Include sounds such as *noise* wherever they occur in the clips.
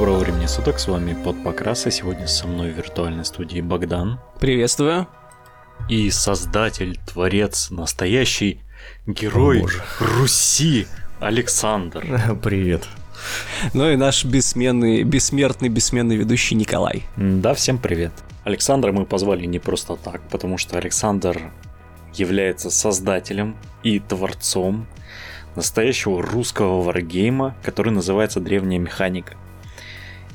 Доброго времени суток, с вами под Покраса. Сегодня со мной в виртуальной студии Богдан. Приветствую. И создатель, творец, настоящий герой Руси Александр. *laughs* Привет. Ну и наш бессменный, бессмертный, бессменный ведущий Николай. Да, всем привет. Александра мы позвали не просто так, потому что Александр является создателем и творцом настоящего русского варгейма, который называется «Древняя механика».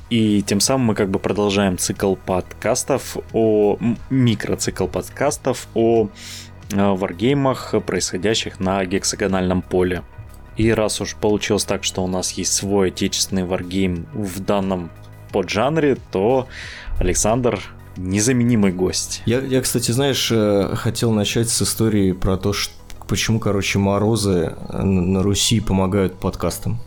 И тем самым мы как бы продолжаем цикл подкастов о микроцикл подкастов о э, варгеймах, происходящих на гексагональном поле. И раз уж получилось так, что у нас есть свой отечественный варгейм в данном поджанре, то Александр незаменимый гость. Я, я, кстати, знаешь, э, хотел начать с истории про то, что, почему, короче, морозы на Руси помогают подкастам.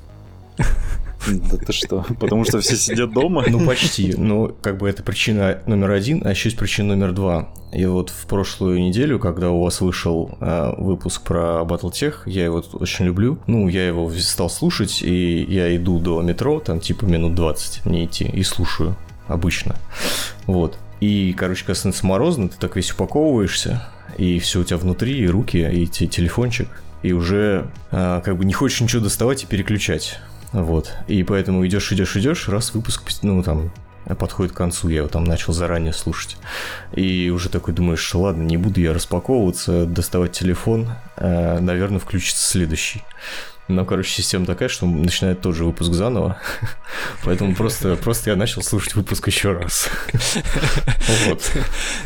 *laughs* Да ты что? Потому что все сидят дома? Ну, почти. Ну, как бы это причина номер один, а еще есть причина номер два. И вот в прошлую неделю, когда у вас вышел э, выпуск про Battletech, я его очень люблю. Ну, я его стал слушать, и я иду до метро, там типа минут 20 мне идти, и слушаю обычно. Вот. И, короче, когда становится морозно, ты так весь упаковываешься, и все у тебя внутри, и руки, и телефончик, и уже э, как бы не хочешь ничего доставать и переключать. Вот. И поэтому идешь, идешь, идешь, раз выпуск, ну, там, подходит к концу, я его там начал заранее слушать. И уже такой думаешь, ладно, не буду я распаковываться, доставать телефон, э, наверное, включится следующий. Но, короче, система такая, что начинает тот же выпуск заново. *laughs* Поэтому просто, просто я начал слушать выпуск еще раз. *laughs* Вот.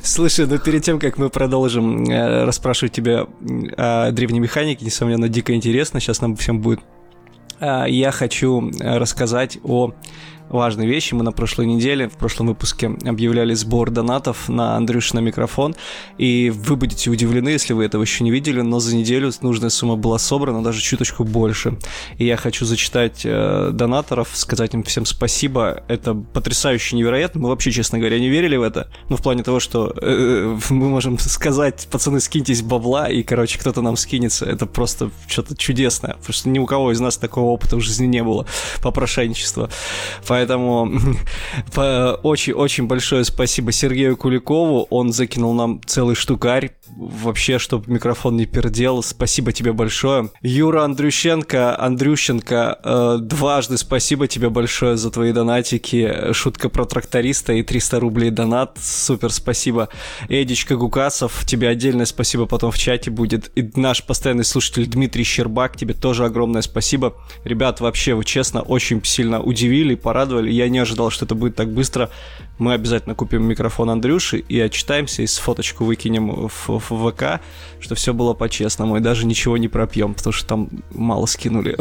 Слушай, ну перед тем, как мы продолжим э, расспрашивать тебя о древней механике, несомненно, дико интересно. Сейчас нам всем будет я хочу э, рассказать о важной вещи. Мы на прошлой неделе, в прошлом выпуске объявляли сбор донатов на Андрюш на микрофон, и вы будете удивлены, если вы этого еще не видели, но за неделю нужная сумма была собрана, даже чуточку больше. И я хочу зачитать э, донаторов, сказать им всем спасибо. Это потрясающе невероятно. Мы вообще, честно говоря, не верили в это. Ну, в плане того, что э, мы можем сказать, пацаны, скиньтесь бабла, и, короче, кто-то нам скинется. Это просто что-то чудесное, потому что ни у кого из нас такого опыта в жизни не было попрошайничества. Поэтому очень-очень *laughs* большое спасибо Сергею Куликову. Он закинул нам целый штукарь вообще, чтобы микрофон не пердел. Спасибо тебе большое. Юра Андрющенко, Андрющенко, э, дважды спасибо тебе большое за твои донатики. Шутка про тракториста и 300 рублей донат. Супер, спасибо. Эдичка Гукасов, тебе отдельное спасибо потом в чате будет. И наш постоянный слушатель Дмитрий Щербак, тебе тоже огромное спасибо. Ребят, вообще, вы честно очень сильно удивили, порадовали. Я не ожидал, что это будет так быстро. Мы обязательно купим микрофон Андрюши и отчитаемся, и с фоточку выкинем в, в ВК, что все было по-честному, и даже ничего не пропьем, потому что там мало скинули.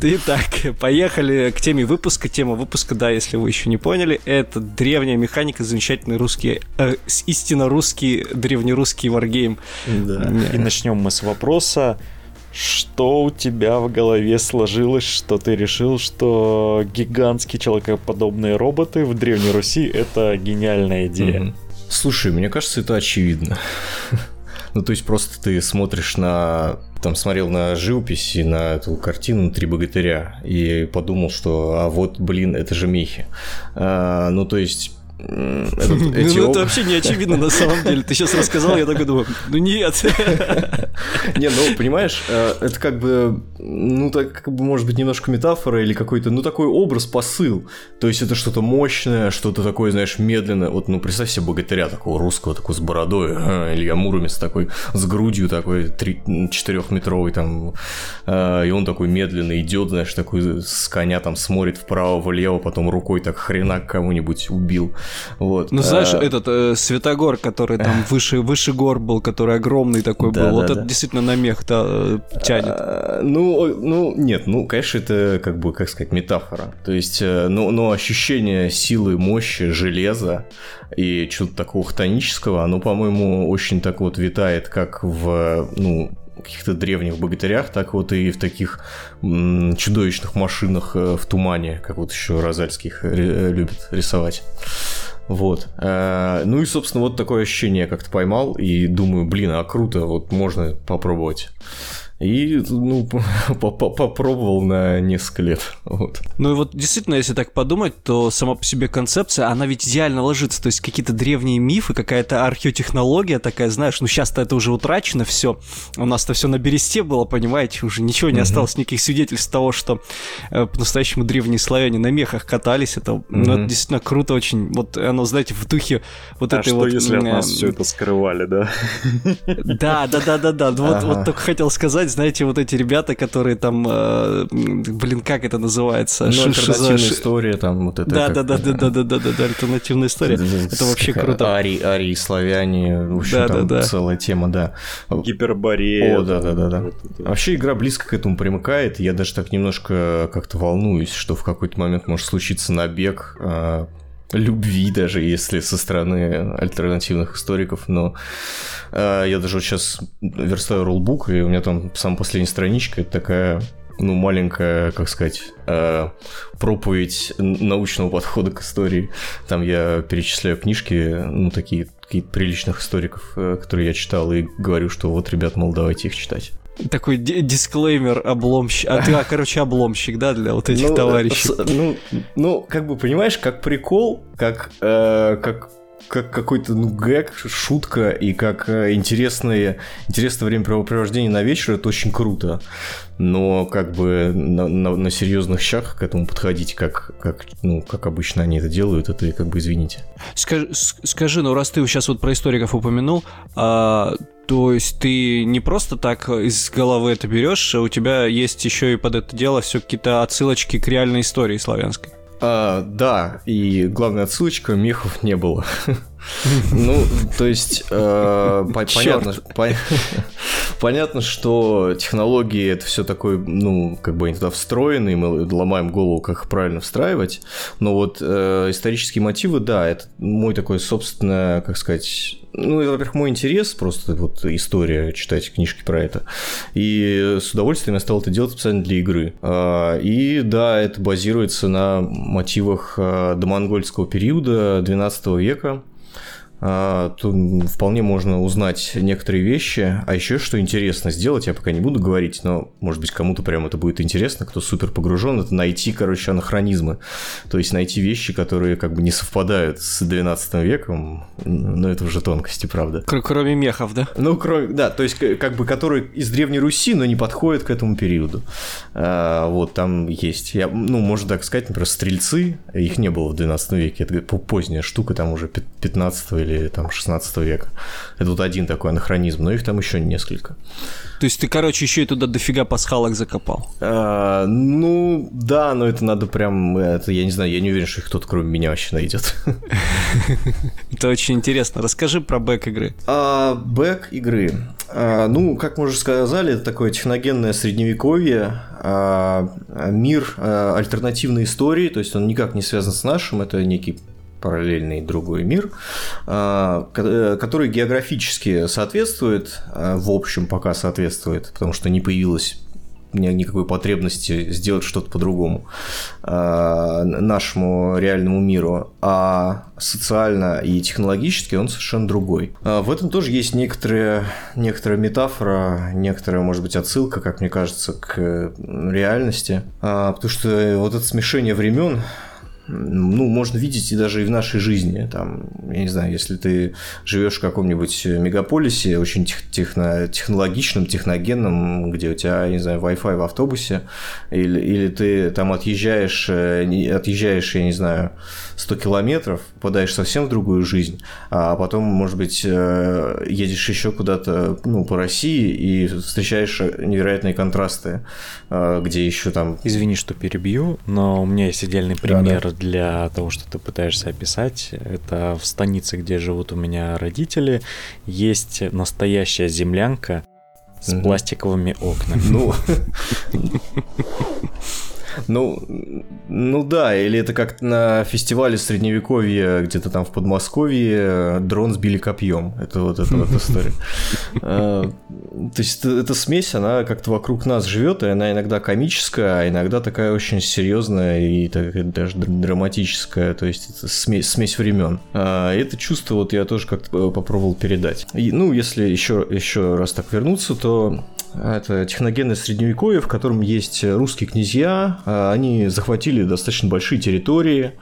Итак, поехали к теме выпуска. Тема выпуска, да, если вы еще не поняли, это древняя механика, замечательный русский, э, истинно русский, древнерусский варгейм. И начнем мы с вопроса, что у тебя в голове сложилось, что ты решил, что гигантские человекоподобные роботы в Древней Руси это гениальная идея? Слушай, мне кажется, это очевидно. *laughs* ну, то есть просто ты смотришь на там смотрел на живопись и на эту картину «Три богатыря» и подумал, что а вот, блин, это же мехи. А, ну, то есть *laughs* ну, ну, это вообще не очевидно на самом деле. Ты сейчас рассказал, я такой думаю, ну нет. *laughs* Не, ну, понимаешь, э, это как бы, ну, так, как бы, может быть, немножко метафора или какой-то, ну, такой образ, посыл. То есть это что-то мощное, что-то такое, знаешь, медленное. Вот, ну, представь себе богатыря такого русского, такой с бородой, а, Илья Муромец такой, с грудью такой, 4-метровый там, э, и он такой медленно идет, знаешь, такой с коня там смотрит вправо-влево, потом рукой так хрена кого-нибудь убил. Вот. Ну, знаешь, а... этот э, Светогор, который там *laughs* выше, выше гор был, который огромный такой да, был, да, вот да. это действительно на мех -то, э, тянет. А, ну, ну, нет, ну, конечно, это как бы, как сказать, метафора. То есть, э, ну, но ощущение силы, мощи, железа и чего-то такого хтонического, оно, по-моему, очень так вот витает, как в, ну, каких-то древних богатырях, так вот и в таких чудовищных машинах э, в тумане, как вот еще Розальских ре- любит рисовать. Вот. Э, ну и, собственно, вот такое ощущение как-то поймал и думаю, блин, а круто, вот можно попробовать. И, ну, *laughs* попробовал на несколько лет. Вот. Ну и вот действительно, если так подумать, то сама по себе концепция, она ведь идеально ложится. То есть какие-то древние мифы, какая-то археотехнология такая, знаешь, ну сейчас-то это уже утрачено все. У нас-то все на бересте было, понимаете, уже ничего не осталось, никаких свидетельств того, что э, по-настоящему древние славяне на мехах катались. Это, mm-hmm. ну, это действительно круто очень. Вот оно, знаете, в духе вот а этой что, вот... если от нас все это скрывали, да? Да, да, да, да, да. Вот, вот только хотел сказать, знаете, вот эти ребята, которые там, э, блин, как это называется? Ну, альтернативная история там вот это. Да, да, да, да, да, да, да, да, альтернативная история. Это вообще круто. Арии, арии, славяне, в общем, там целая тема, да. Гиперборея. О, да, да, да, да. Вообще игра близко к этому примыкает. Я даже так немножко как-то волнуюсь, что в какой-то момент может случиться набег а, любви даже, если со стороны альтернативных историков, но э, я даже вот сейчас верстаю роллбук, и у меня там самая последняя страничка, это такая ну, маленькая, как сказать, э, проповедь научного подхода к истории. Там я перечисляю книжки, ну, такие какие-то приличных историков, э, которые я читал, и говорю, что вот, ребят, мол, давайте их читать. Такой дисклеймер обломщик. А ты, а, *laughs* короче, обломщик, да, для вот этих ну, товарищей. Ну, ну, как бы, понимаешь, как прикол, как, э, как как какой-то ну, гэг, шутка и как э, интересное, интересное времяпрепровождение на вечер, это очень круто. Но как бы на, на, на серьезных щах к этому подходить, как, как, ну, как обычно они это делают, это как бы извините. Скажи, скажи ну раз ты сейчас вот про историков упомянул, а, то есть ты не просто так из головы это берешь, а у тебя есть еще и под это дело все какие-то отсылочки к реальной истории славянской. А, да, и главная отсылочка, мехов не было. *laughs* Ну, то есть, э, понятно, понятно, что технологии это все такое, ну, как бы они туда встроены, и мы ломаем голову, как их правильно встраивать. Но вот э, исторические мотивы, да, это мой такой собственное, как сказать, ну, это, во-первых, мой интерес, просто вот история, читать книжки про это. И с удовольствием я стал это делать специально для игры. А, и да, это базируется на мотивах а, домонгольского периода 12 века. А, то вполне можно узнать некоторые вещи. А еще что интересно сделать, я пока не буду говорить, но, может быть, кому-то прям это будет интересно, кто супер погружен, это найти, короче, анахронизмы. То есть найти вещи, которые как бы не совпадают с 12 веком, но это уже тонкости, правда. Кроме мехов, да? Ну, кроме, да, то есть как бы которые из Древней Руси, но не подходят к этому периоду. А, вот, там есть. Я, ну, можно так сказать, например, стрельцы, их не было в 12 веке, это поздняя штука, там уже 15 или или там 16 века. Это вот один такой анахронизм, но их там еще несколько. То есть ты, короче, еще и туда дофига пасхалок закопал? А, ну, да, но это надо прям, это, я не знаю, я не уверен, что их кто-то кроме меня вообще найдет. *laughs* Это очень интересно. Расскажи про бэк игры. А, бэк игры. А, ну, как мы уже сказали, это такое техногенное средневековье, а, мир альтернативной истории, то есть он никак не связан с нашим, это некий параллельный другой мир, а, э, который географически соответствует, а, в общем пока соответствует, потому что не появилось никакой потребности сделать что-то по-другому а, нашему реальному миру, а социально и технологически он совершенно другой. В этом тоже есть некоторая, некоторая метафора, некоторая, может быть, отсылка, как мне кажется, к реальности, потому что вот это смешение времен ну, можно видеть и даже и в нашей жизни. Там, я не знаю, если ты живешь в каком-нибудь мегаполисе, очень тех, техно, технологичном, техногенном, где у тебя, я не знаю, Wi-Fi в автобусе, или, или ты там отъезжаешь, э, отъезжаешь, я не знаю, 100 километров, попадаешь совсем в другую жизнь, а потом, может быть, э, едешь еще куда-то, ну, по России и встречаешь невероятные контрасты, э, где еще там... Извини, что перебью, но у меня есть идеальный пример да, да. для того, что ты пытаешься описать. Это в станице, где живут у меня родители, есть настоящая землянка с mm-hmm. пластиковыми окнами. Ну, *laughs* Ну, ну да, или это как на фестивале средневековья где-то там в Подмосковье дрон сбили копьем. Это вот эта вот история. *laughs* А, то есть эта смесь, она как-то вокруг нас живет, и она иногда комическая, а иногда такая очень серьезная и даже драматическая. То есть это смесь, времен. А, это чувство вот я тоже как-то попробовал передать. И, ну, если еще, еще раз так вернуться, то Это техногенное средневековье, в котором есть русские князья. А, они захватили достаточно большие территории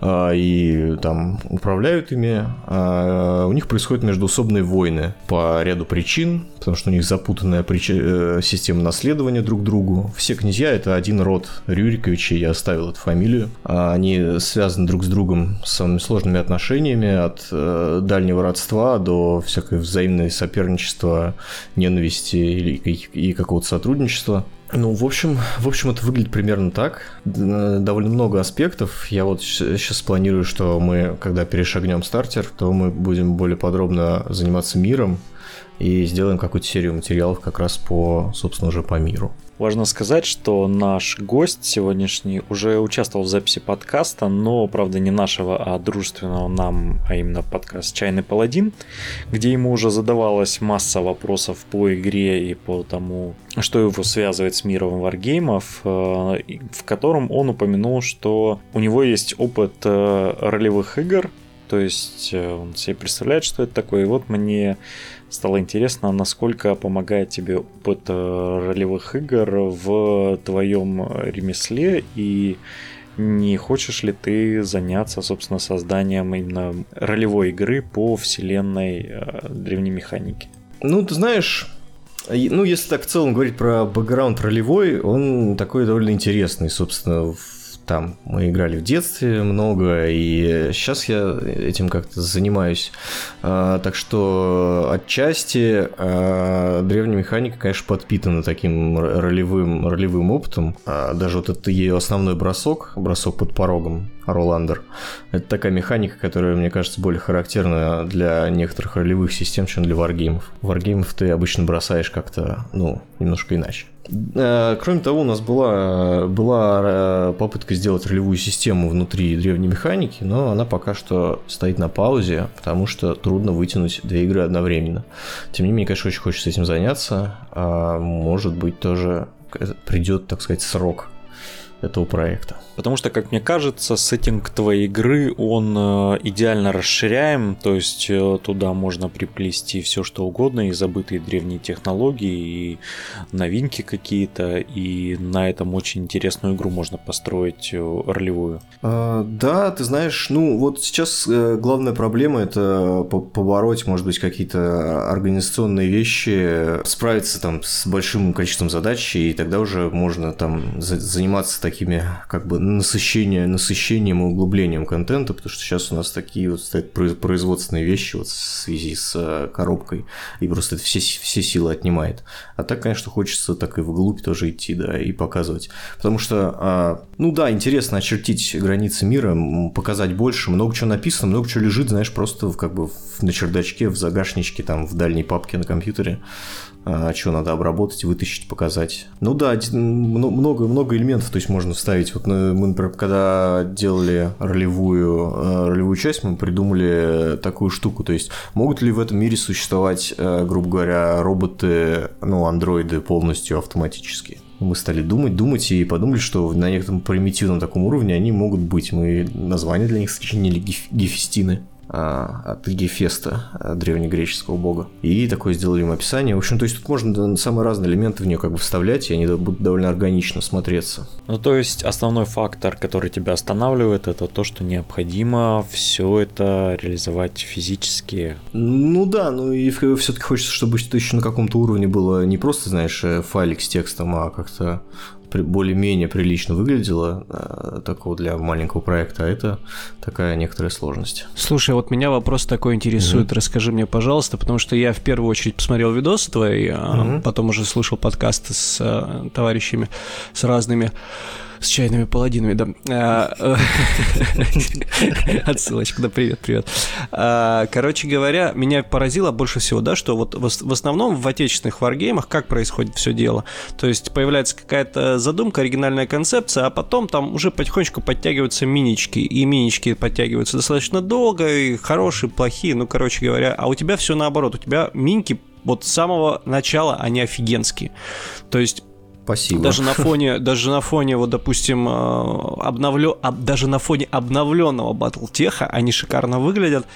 а, и там управляют ими. А, у них происходят междуусобные войны по ряду причин, потому что у них запутанная э, система наследования друг другу. Все князья – это один род Рюриковичи, я оставил эту фамилию. Они связаны друг с другом самыми сложными отношениями, от э, дальнего родства до всякой взаимной соперничества, ненависти или и какого-то сотрудничества. Ну, в общем, в общем, это выглядит примерно так. Довольно много аспектов. Я вот сейчас планирую, что мы, когда перешагнем стартер, то мы будем более подробно заниматься миром и сделаем какую-то серию материалов как раз по, собственно, уже по миру. Важно сказать, что наш гость сегодняшний уже участвовал в записи подкаста, но, правда, не нашего, а дружественного нам, а именно подкаст «Чайный паладин», где ему уже задавалась масса вопросов по игре и по тому, что его связывает с миром варгеймов, э, в котором он упомянул, что у него есть опыт э, ролевых игр, то есть э, он себе представляет, что это такое. И вот мне стало интересно, насколько помогает тебе опыт э, ролевых игр в твоем ремесле и не хочешь ли ты заняться, собственно, созданием именно ролевой игры по вселенной э, древней механики? Ну, ты знаешь, ну, если так в целом говорить про бэкграунд ролевой, он такой довольно интересный, собственно, в там мы играли в детстве много, и сейчас я этим как-то занимаюсь. А, так что отчасти а, древняя механика, конечно, подпитана таким ролевым, ролевым опытом. А, даже вот это ее основной бросок, бросок под порогом, Роландер. Это такая механика, которая, мне кажется, более характерна для некоторых ролевых систем, чем для варгеймов. Варгеймов ты обычно бросаешь как-то, ну, немножко иначе. Э, кроме того, у нас была, была э, попытка сделать ролевую систему внутри древней механики, но она пока что стоит на паузе, потому что трудно вытянуть две игры одновременно. Тем не менее, конечно, очень хочется этим заняться. А может быть, тоже придет, так сказать, срок этого проекта. Потому что, как мне кажется, сеттинг твоей игры, он э, идеально расширяем, то есть э, туда можно приплести все что угодно, и забытые древние технологии, и новинки какие-то, и на этом очень интересную игру можно построить э, ролевую. А, да, ты знаешь, ну вот сейчас главная проблема это побороть, может быть, какие-то организационные вещи, справиться там с большим количеством задач, и тогда уже можно там заниматься такими как бы насыщение, насыщением и углублением контента, потому что сейчас у нас такие вот стоят производственные вещи вот в связи с э, коробкой, и просто это все, все силы отнимает. А так, конечно, хочется так и вглубь тоже идти, да, и показывать. Потому что, а, ну да, интересно очертить границы мира, показать больше, много чего написано, много чего лежит, знаешь, просто как бы на чердачке, в загашничке, там, в дальней папке на компьютере. А, что надо обработать, вытащить, показать. Ну да, много, много элементов, то есть можно вставить. Вот мы, например, когда делали ролевую, э, ролевую часть, мы придумали такую штуку, то есть могут ли в этом мире существовать, э, грубо говоря, роботы, ну, андроиды полностью автоматические? мы стали думать, думать и подумали, что на некотором примитивном таком уровне они могут быть. Мы название для них сочинили гефестины. А, от Гефеста, э, древнегреческого бога. И такое сделали им описание. В общем, то есть тут можно самые разные элементы в нее как бы вставлять, и они будут довольно органично смотреться. Ну, то есть основной фактор, который тебя останавливает, это то, что необходимо все это реализовать физически. Ну да, ну и все-таки хочется, чтобы это еще на каком-то уровне было не просто, знаешь, э, файлик с текстом, а как-то более-менее прилично выглядело э, такого для маленького проекта, а это такая некоторая сложность. Слушай, вот меня вопрос такой интересует, mm-hmm. расскажи мне, пожалуйста, потому что я в первую очередь посмотрел видосы твои, mm-hmm. потом уже слушал подкасты с э, товарищами, с разными с чайными паладинами, да. А, э, *laughs* отсылочка, да, привет, привет. А, короче говоря, меня поразило больше всего, да, что вот в основном в отечественных варгеймах как происходит все дело. То есть появляется какая-то задумка, оригинальная концепция, а потом там уже потихонечку подтягиваются минички, и минички подтягиваются достаточно долго, и хорошие, плохие, ну, короче говоря, а у тебя все наоборот, у тебя миньки вот с самого начала они офигенские. То есть Спасибо. Даже на фоне, даже на фоне, вот, допустим, обновлё, даже на фоне обновленного Battletech они шикарно выглядят.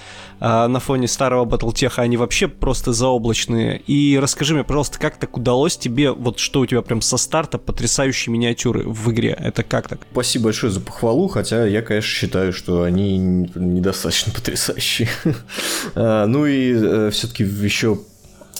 На фоне старого Battletech они вообще просто заоблачные. И расскажи мне, пожалуйста, как так удалось тебе, вот что у тебя прям со старта потрясающие миниатюры в игре? Это как так? Спасибо большое за похвалу, хотя я, конечно, считаю, что они недостаточно *laughs* потрясающие. *laughs* А, ну и э, все-таки еще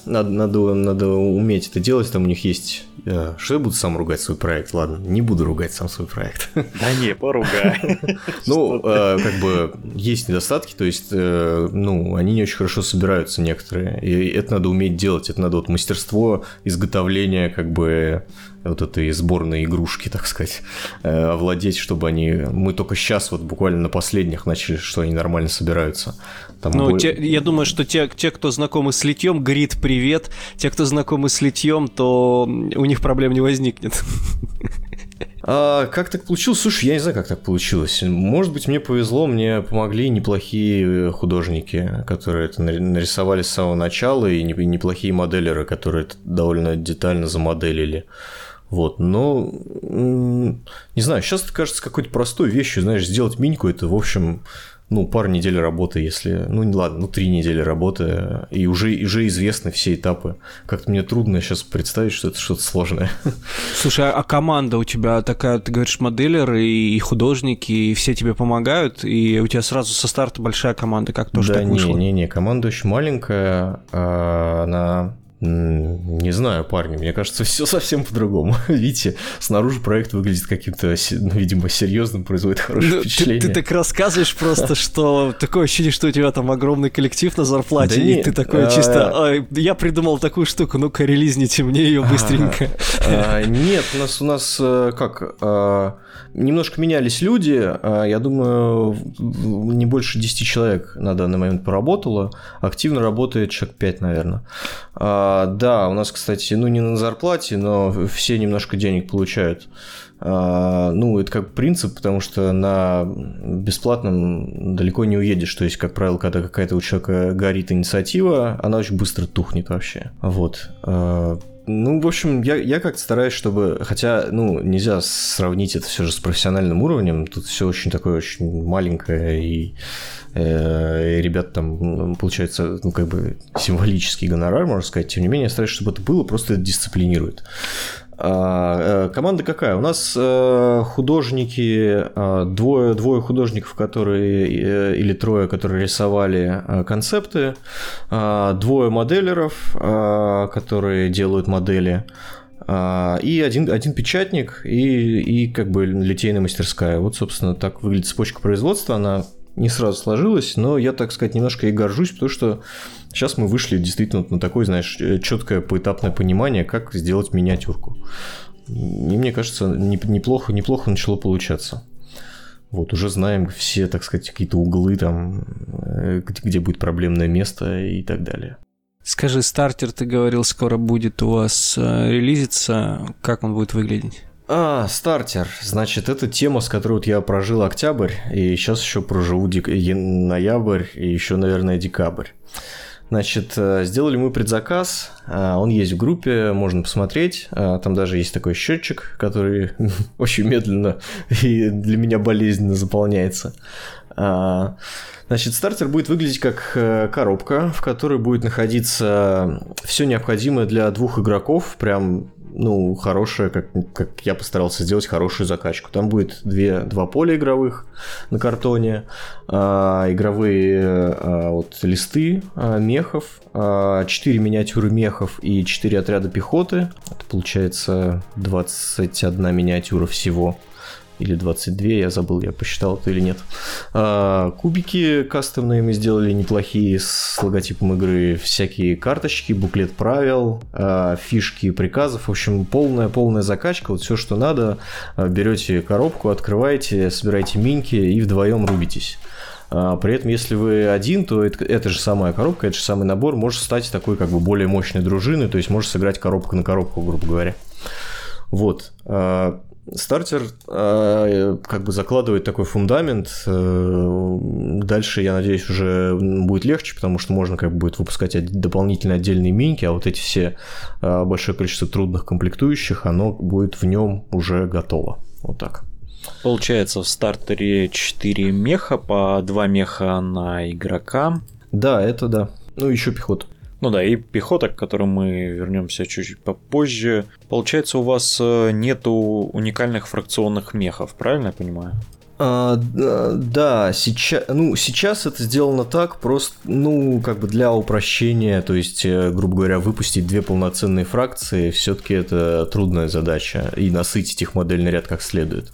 надо, надо, надо уметь это делать, там у них есть... Э, что я буду сам ругать свой проект? Ладно, не буду ругать сам свой проект. *laughs* Да не, поругай. *laughs* Ну, э, как бы есть недостатки, то есть, ну, они не очень хорошо собираются некоторые, и это надо уметь делать, это надо вот мастерство изготовления, как бы, вот этой сборной игрушки, так сказать, овладеть, чтобы они... Мы только сейчас вот буквально на последних начали, что они нормально собираются. Там ну, более... те, я думаю, что те, те, кто знакомы с литьем, говорит привет. Те, кто знакомы с литьем, то у них проблем не возникнет. А, как так получилось? Слушай, я не знаю, как так получилось. Может быть, мне повезло, мне помогли неплохие художники, которые это нарисовали с самого начала, и неплохие моделеры, которые это довольно детально замоделили. Вот, но не знаю, сейчас это кажется какой-то простой вещью, знаешь, сделать миньку это, в общем, ну, пару недель работы, если... Ну, не ладно, ну, три недели работы, и уже, уже известны все этапы. Как-то мне трудно сейчас представить, что это что-то сложное. Слушай, а команда у тебя такая, ты говоришь, моделеры и художники, и все тебе помогают, и у тебя сразу со старта большая команда, как тоже да, так вышло? Да не-не-не, команда очень маленькая, а она не знаю, парни, мне кажется, *laughs* все совсем по-другому. *laughs* Видите, снаружи проект выглядит каким-то, ну, видимо, серьезным, производит хорошее ну, впечатление. Ты, ты так рассказываешь просто, *laughs* что такое ощущение, что у тебя там огромный коллектив на зарплате, да и ты такой а... чисто, я придумал такую штуку, ну-ка релизните мне ее быстренько. А, нет, у нас, у нас э, как, а, немножко менялись люди, а, я думаю, не больше 10 человек на данный момент поработало, активно работает человек 5, наверное. А, да, у нас, кстати, ну не на зарплате, но все немножко денег получают. А, ну, это как принцип, потому что на бесплатном далеко не уедешь. То есть, как правило, когда какая-то у человека горит инициатива, она очень быстро тухнет вообще. Вот. А, ну, в общем, я, я как-то стараюсь, чтобы... Хотя, ну, нельзя сравнить это все же с профессиональным уровнем. Тут все очень такое, очень маленькое, и, э, и ребят там, получается, ну, как бы символический гонорар, можно сказать. Тем не менее, я стараюсь, чтобы это было, просто это дисциплинирует. А, э, команда какая? У нас э, художники, э, двое, двое художников, которые, или трое, которые рисовали концепты, двое моделеров, которые делают модели, и один, один печатник, и, и как бы литейная мастерская. Вот, собственно, так выглядит цепочка производства. Она не сразу сложилась, но я, так сказать, немножко и горжусь, потому что Сейчас мы вышли действительно на такое, знаешь, э, четкое поэтапное понимание, как сделать миниатюрку. И мне кажется, неплохо, неплохо начало получаться. Вот, уже знаем все, так сказать, какие-то углы там, э, где, где будет проблемное место и так далее. Скажи, стартер, ты говорил, скоро будет у вас э, релизиться. Как он будет выглядеть? А, стартер. Значит, это тема, с которой вот я прожил октябрь, и сейчас еще проживу дек... ноябрь, и еще, наверное, декабрь. Значит, э, сделали мы предзаказ, э, он есть в группе, можно посмотреть. Э, там даже есть такой счетчик, который *laughs* очень медленно и для меня болезненно заполняется. Значит, стартер будет выглядеть как коробка, в которой будет находиться все необходимое для двух игроков, прям ну, хорошая, как, как я постарался сделать хорошую закачку. Там будет две, два поля игровых на картоне, а, игровые а, вот, листы а, мехов, а, 4 миниатюры мехов и 4 отряда пехоты. Это получается 21 миниатюра всего или 22, я забыл, я посчитал это или нет. А, кубики кастомные мы сделали неплохие с логотипом игры, всякие карточки, буклет правил, а, фишки приказов, в общем, полная-полная закачка, вот все, что надо, а, берете коробку, открываете, собираете миньки и вдвоем рубитесь. А, при этом, если вы один, то это, это же самая коробка, это же самый набор может стать такой как бы более мощной дружиной, то есть может сыграть коробку на коробку, грубо говоря. Вот. Стартер э, как бы закладывает такой фундамент, э, дальше, я надеюсь, уже будет легче, потому что можно как бы будет выпускать дополнительно отдельные миньки, а вот эти все а, большое количество трудных комплектующих, оно будет в нем уже готово. Вот так. Получается, в стартере 4 меха, по 2 меха на игрока. Да, это да. Ну, еще пехота. Ну да, и пехота, к которой мы вернемся чуть-чуть попозже. Получается, у вас э, нету уникальных фракционных мехов, правильно я понимаю? А, да, сейчас, ну, сейчас это сделано так, просто, ну, как бы для упрощения, то есть, э, грубо говоря, выпустить две полноценные фракции, все-таки это трудная задача, и насытить их модельный ряд как следует.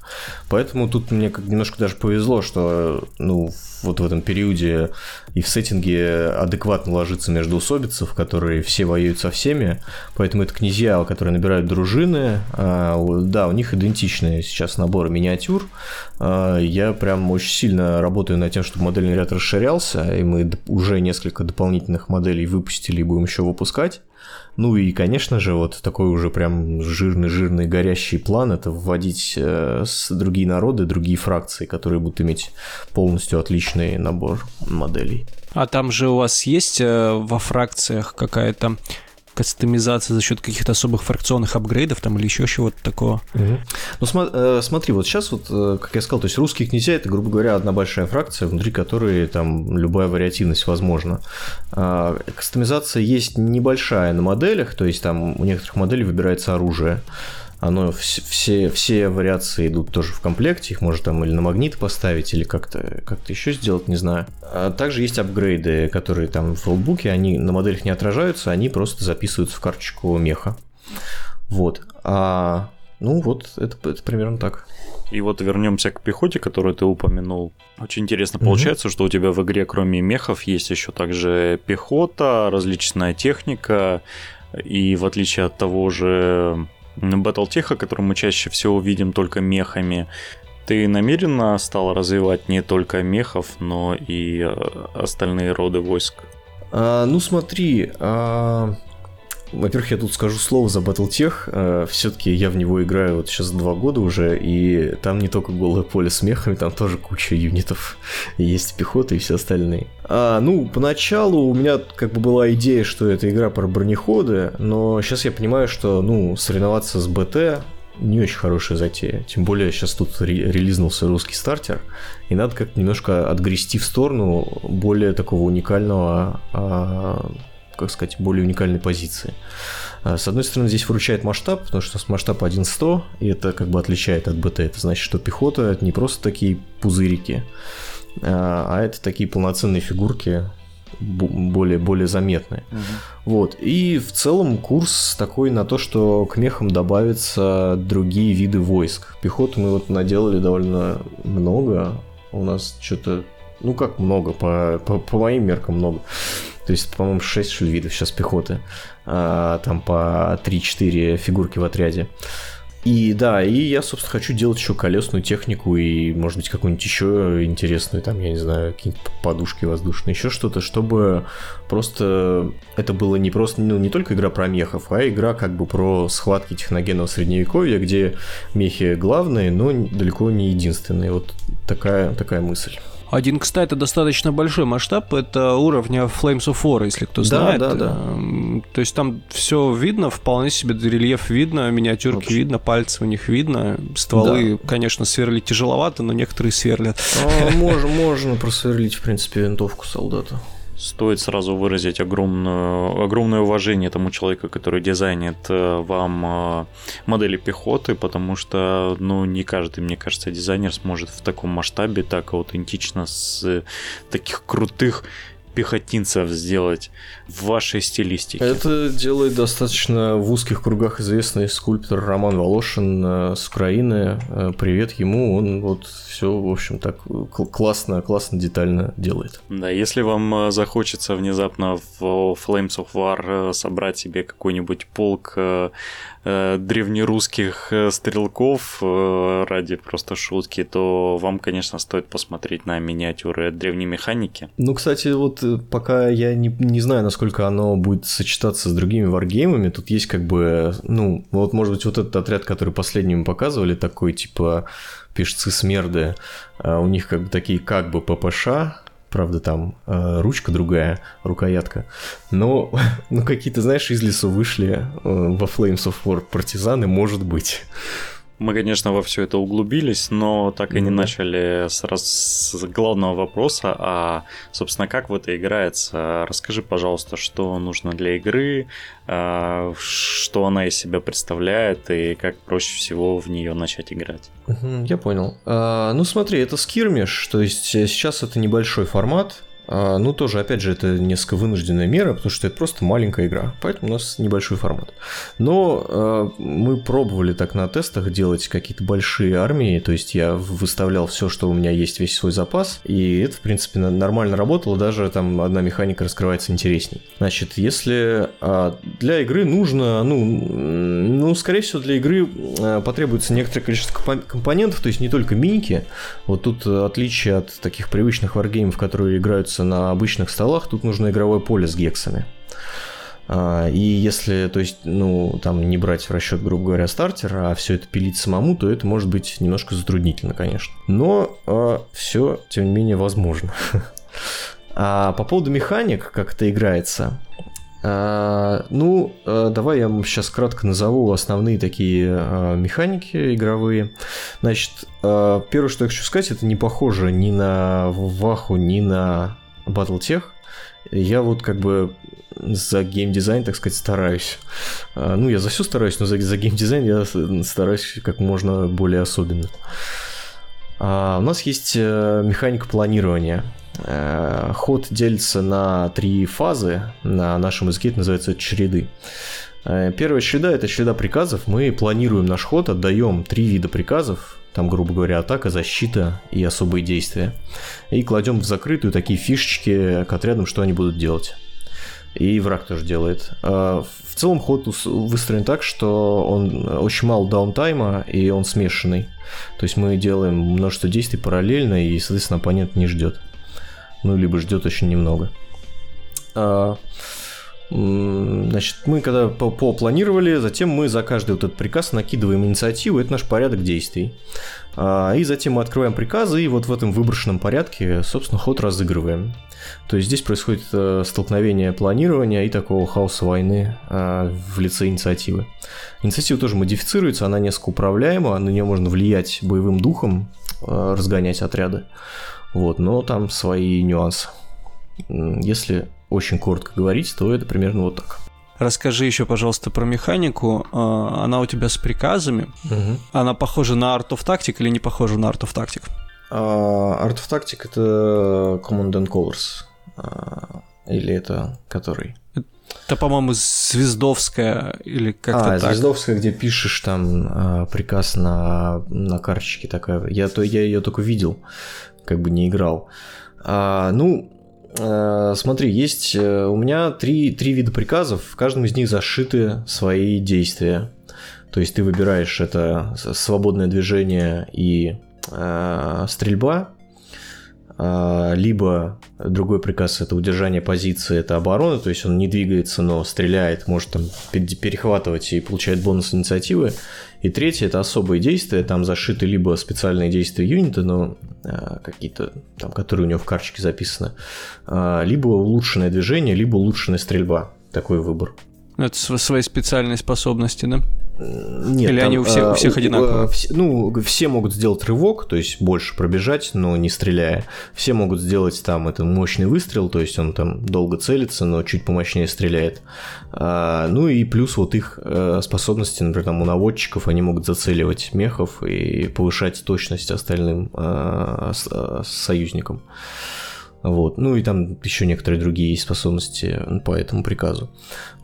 Поэтому тут мне как немножко даже повезло, что, ну, вот в этом периоде и в сеттинге адекватно ложится между усобицев, которые все воюют со всеми, поэтому это князья, которые набирают дружины, а, да, у них идентичные сейчас наборы миниатюр, а, я прям очень сильно работаю над тем, чтобы модельный ряд расширялся, и мы уже несколько дополнительных моделей выпустили и будем еще выпускать. Ну и, конечно же, вот такой уже прям жирный-жирный горящий план – это вводить э, с другие народы, другие фракции, которые будут иметь полностью отличный набор моделей. А там же у вас есть э, во фракциях какая-то кастомизация за счет каких-то особых фракционных апгрейдов там или еще чего-то такого. Угу. Ну см- э, смотри, вот сейчас вот, э, как я сказал, то есть русские князья это, грубо говоря, одна большая фракция, внутри которой там любая вариативность возможна. А, кастомизация есть небольшая на моделях, то есть там у некоторых моделей выбирается оружие оно все, все вариации идут тоже в комплекте, их можно там или на магнит поставить, или как-то как еще сделать, не знаю. А также есть апгрейды, которые там в роллбуке, они на моделях не отражаются, они просто записываются в карточку меха. Вот. А, ну вот, это, это примерно так. И вот вернемся к пехоте, которую ты упомянул. Очень интересно получается, mm-hmm. что у тебя в игре, кроме мехов, есть еще также пехота, различная техника, и в отличие от того же Battletech, который мы чаще всего видим только мехами, ты намеренно стал развивать не только мехов, но и э, остальные роды войск? А, ну смотри, а, во-первых, я тут скажу слово за Battletech. Э, Все-таки я в него играю вот сейчас два года уже, и там не только голое поле с мехами, там тоже куча юнитов. *laughs* Есть пехота и все остальные. А, ну, поначалу у меня как бы была идея, что это игра про бронеходы, но сейчас я понимаю, что, ну, соревноваться с БТ не очень хорошая затея. Тем более сейчас тут ре- релизнулся русский стартер, и надо как-то немножко отгрести в сторону более такого уникального а, как сказать, более уникальной позиции. А, с одной стороны, здесь выручает масштаб, потому что масштаб 1.100, и это как бы отличает от БТ. Это значит, что пехота это не просто такие пузырики, а, а это такие полноценные фигурки, более, более заметные. Угу. Вот. И в целом курс такой на то, что к мехам добавятся другие виды войск. Пехоту мы вот наделали довольно много. У нас что-то, ну как много, по, по, по моим меркам много. То есть, по-моему, 6 что видов сейчас пехоты. А, там по 3-4 фигурки в отряде. И да, и я, собственно, хочу делать еще колесную технику и, может быть, какую-нибудь еще интересную, там, я не знаю, какие-нибудь подушки воздушные, еще что-то, чтобы просто это было не просто, ну, не только игра про мехов, а игра как бы про схватки техногенного средневековья, где мехи главные, но далеко не единственные. Вот такая, такая мысль. Один, кстати, достаточно большой масштаб, это уровня Flames of War, если кто знает. Да, да, да. То есть там все видно, вполне себе рельеф видно, миниатюрки Вообще. видно, пальцы у них видно. Стволы, да. конечно, сверлить тяжеловато, но некоторые сверлят. А, можно, можно просверлить, в принципе, винтовку солдата стоит сразу выразить огромную, огромное уважение тому человеку, который дизайнит э, вам э, модели пехоты, потому что, ну, не каждый, мне кажется, дизайнер сможет в таком масштабе так аутентично с таких крутых пехотинцев сделать в вашей стилистике? Это делает достаточно в узких кругах известный скульптор Роман Волошин э, с Украины. Э, привет ему, он вот все, в общем, так классно, классно, детально делает. Да, если вам э, захочется внезапно в Flames of War собрать себе какой-нибудь полк древнерусских стрелков ради просто шутки, то вам, конечно, стоит посмотреть на миниатюры древней механики. Ну, кстати, вот пока я не, не знаю, насколько насколько оно будет сочетаться с другими варгеймами. Тут есть как бы, ну, вот может быть вот этот отряд, который последним показывали, такой типа пишцы смерды, а у них как бы такие как бы ППШ, правда, там э, ручка другая, рукоятка. Но, *laughs* ну, какие-то, знаешь, из лесу вышли э, во Flames of War партизаны, может быть. Мы, конечно, во все это углубились, но так и не начали с, раз... с главного вопроса, а, собственно, как в это играется. Расскажи, пожалуйста, что нужно для игры, а, что она из себя представляет и как проще всего в нее начать играть. Я понял. А, ну смотри, это скирмиш, то есть э, сейчас это небольшой формат, ну, тоже, опять же, это несколько вынужденная мера, потому что это просто маленькая игра, поэтому у нас небольшой формат. Но э, мы пробовали так на тестах делать какие-то большие армии, то есть я выставлял все, что у меня есть, весь свой запас, и это, в принципе, нормально работало, даже там одна механика раскрывается интересней. Значит, если э, для игры нужно, ну, ну, скорее всего, для игры э, потребуется некоторое количество компонентов, то есть не только миньки, вот тут отличие от таких привычных варгеймов, которые играются находится на обычных столах, тут нужно игровое поле с гексами. А, и если, то есть, ну, там не брать в расчет, грубо говоря, стартер, а все это пилить самому, то это может быть немножко затруднительно, конечно. Но а, все, тем не менее, возможно. *laughs* А по поводу механик, как это играется, а, ну, давай я вам сейчас кратко назову основные такие механики игровые. Значит, первое, что я хочу сказать, это не похоже ни на Ваху, ни на Battletech. Я вот как бы за геймдизайн, так сказать, стараюсь. А, ну, я за все стараюсь, но за, за геймдизайн я стараюсь как можно более особенно. А, у нас есть э, механика планирования. Э, ход делится на три фазы. На нашем языке это называется череды. Э, первая череда – это череда приказов. Мы планируем наш ход, отдаем три вида приказов там, грубо говоря, атака, защита и особые действия. И кладем в закрытую такие фишечки к отрядам, что они будут делать. И враг тоже делает. А, в целом ход выстроен так, что он очень мало даунтайма, и он смешанный. То есть мы делаем множество действий параллельно, и, соответственно, оппонент не ждет. Ну, либо ждет очень немного. Значит, мы когда попланировали, затем мы за каждый вот этот приказ накидываем инициативу, это наш порядок действий. А, и затем мы открываем приказы, и вот в этом выброшенном порядке, собственно, ход разыгрываем. То есть здесь происходит э, столкновение планирования и такого хаоса войны а, в лице инициативы. Инициатива тоже модифицируется, она несколько управляема, на нее можно влиять боевым духом, э, разгонять отряды. Вот, но там свои нюансы. Если очень коротко говорить, то это примерно вот так. Расскажи еще, пожалуйста, про механику. А, она у тебя с приказами. Угу. Она похожа на Art of Tactic или не похожа на Art of Tactic? Uh, Art of Tactic это Command and Colors. Uh, или это который? Это, по-моему, Звездовская или как-то а, так. Звездовская, где пишешь там приказ на, на карточке такая. Я, то, я ее только видел, как бы не играл. А, ну, смотри, есть э, у меня три, три вида приказов, в каждом из них зашиты свои действия. То есть ты выбираешь это свободное движение и э, стрельба, э, либо другой приказ это удержание позиции, это оборона, то есть он не двигается, но стреляет, может там перехватывать и получает бонус инициативы. И третье это особые действия, там зашиты либо специальные действия юнита, но э, какие-то там, которые у него в карточке записаны, э, либо улучшенное движение, либо улучшенная стрельба. Такой выбор. Это свои специальные способности, да? Нет, Или там, они у всех, у всех э, одинаковые? Ну, все могут сделать рывок, то есть больше пробежать, но не стреляя. Все могут сделать там это мощный выстрел, то есть он там долго целится, но чуть помощнее стреляет. А, ну и плюс вот их э, способности, например, там у наводчиков, они могут зацеливать мехов и повышать точность остальным а, союзникам. Вот. Ну и там еще некоторые другие способности по этому приказу.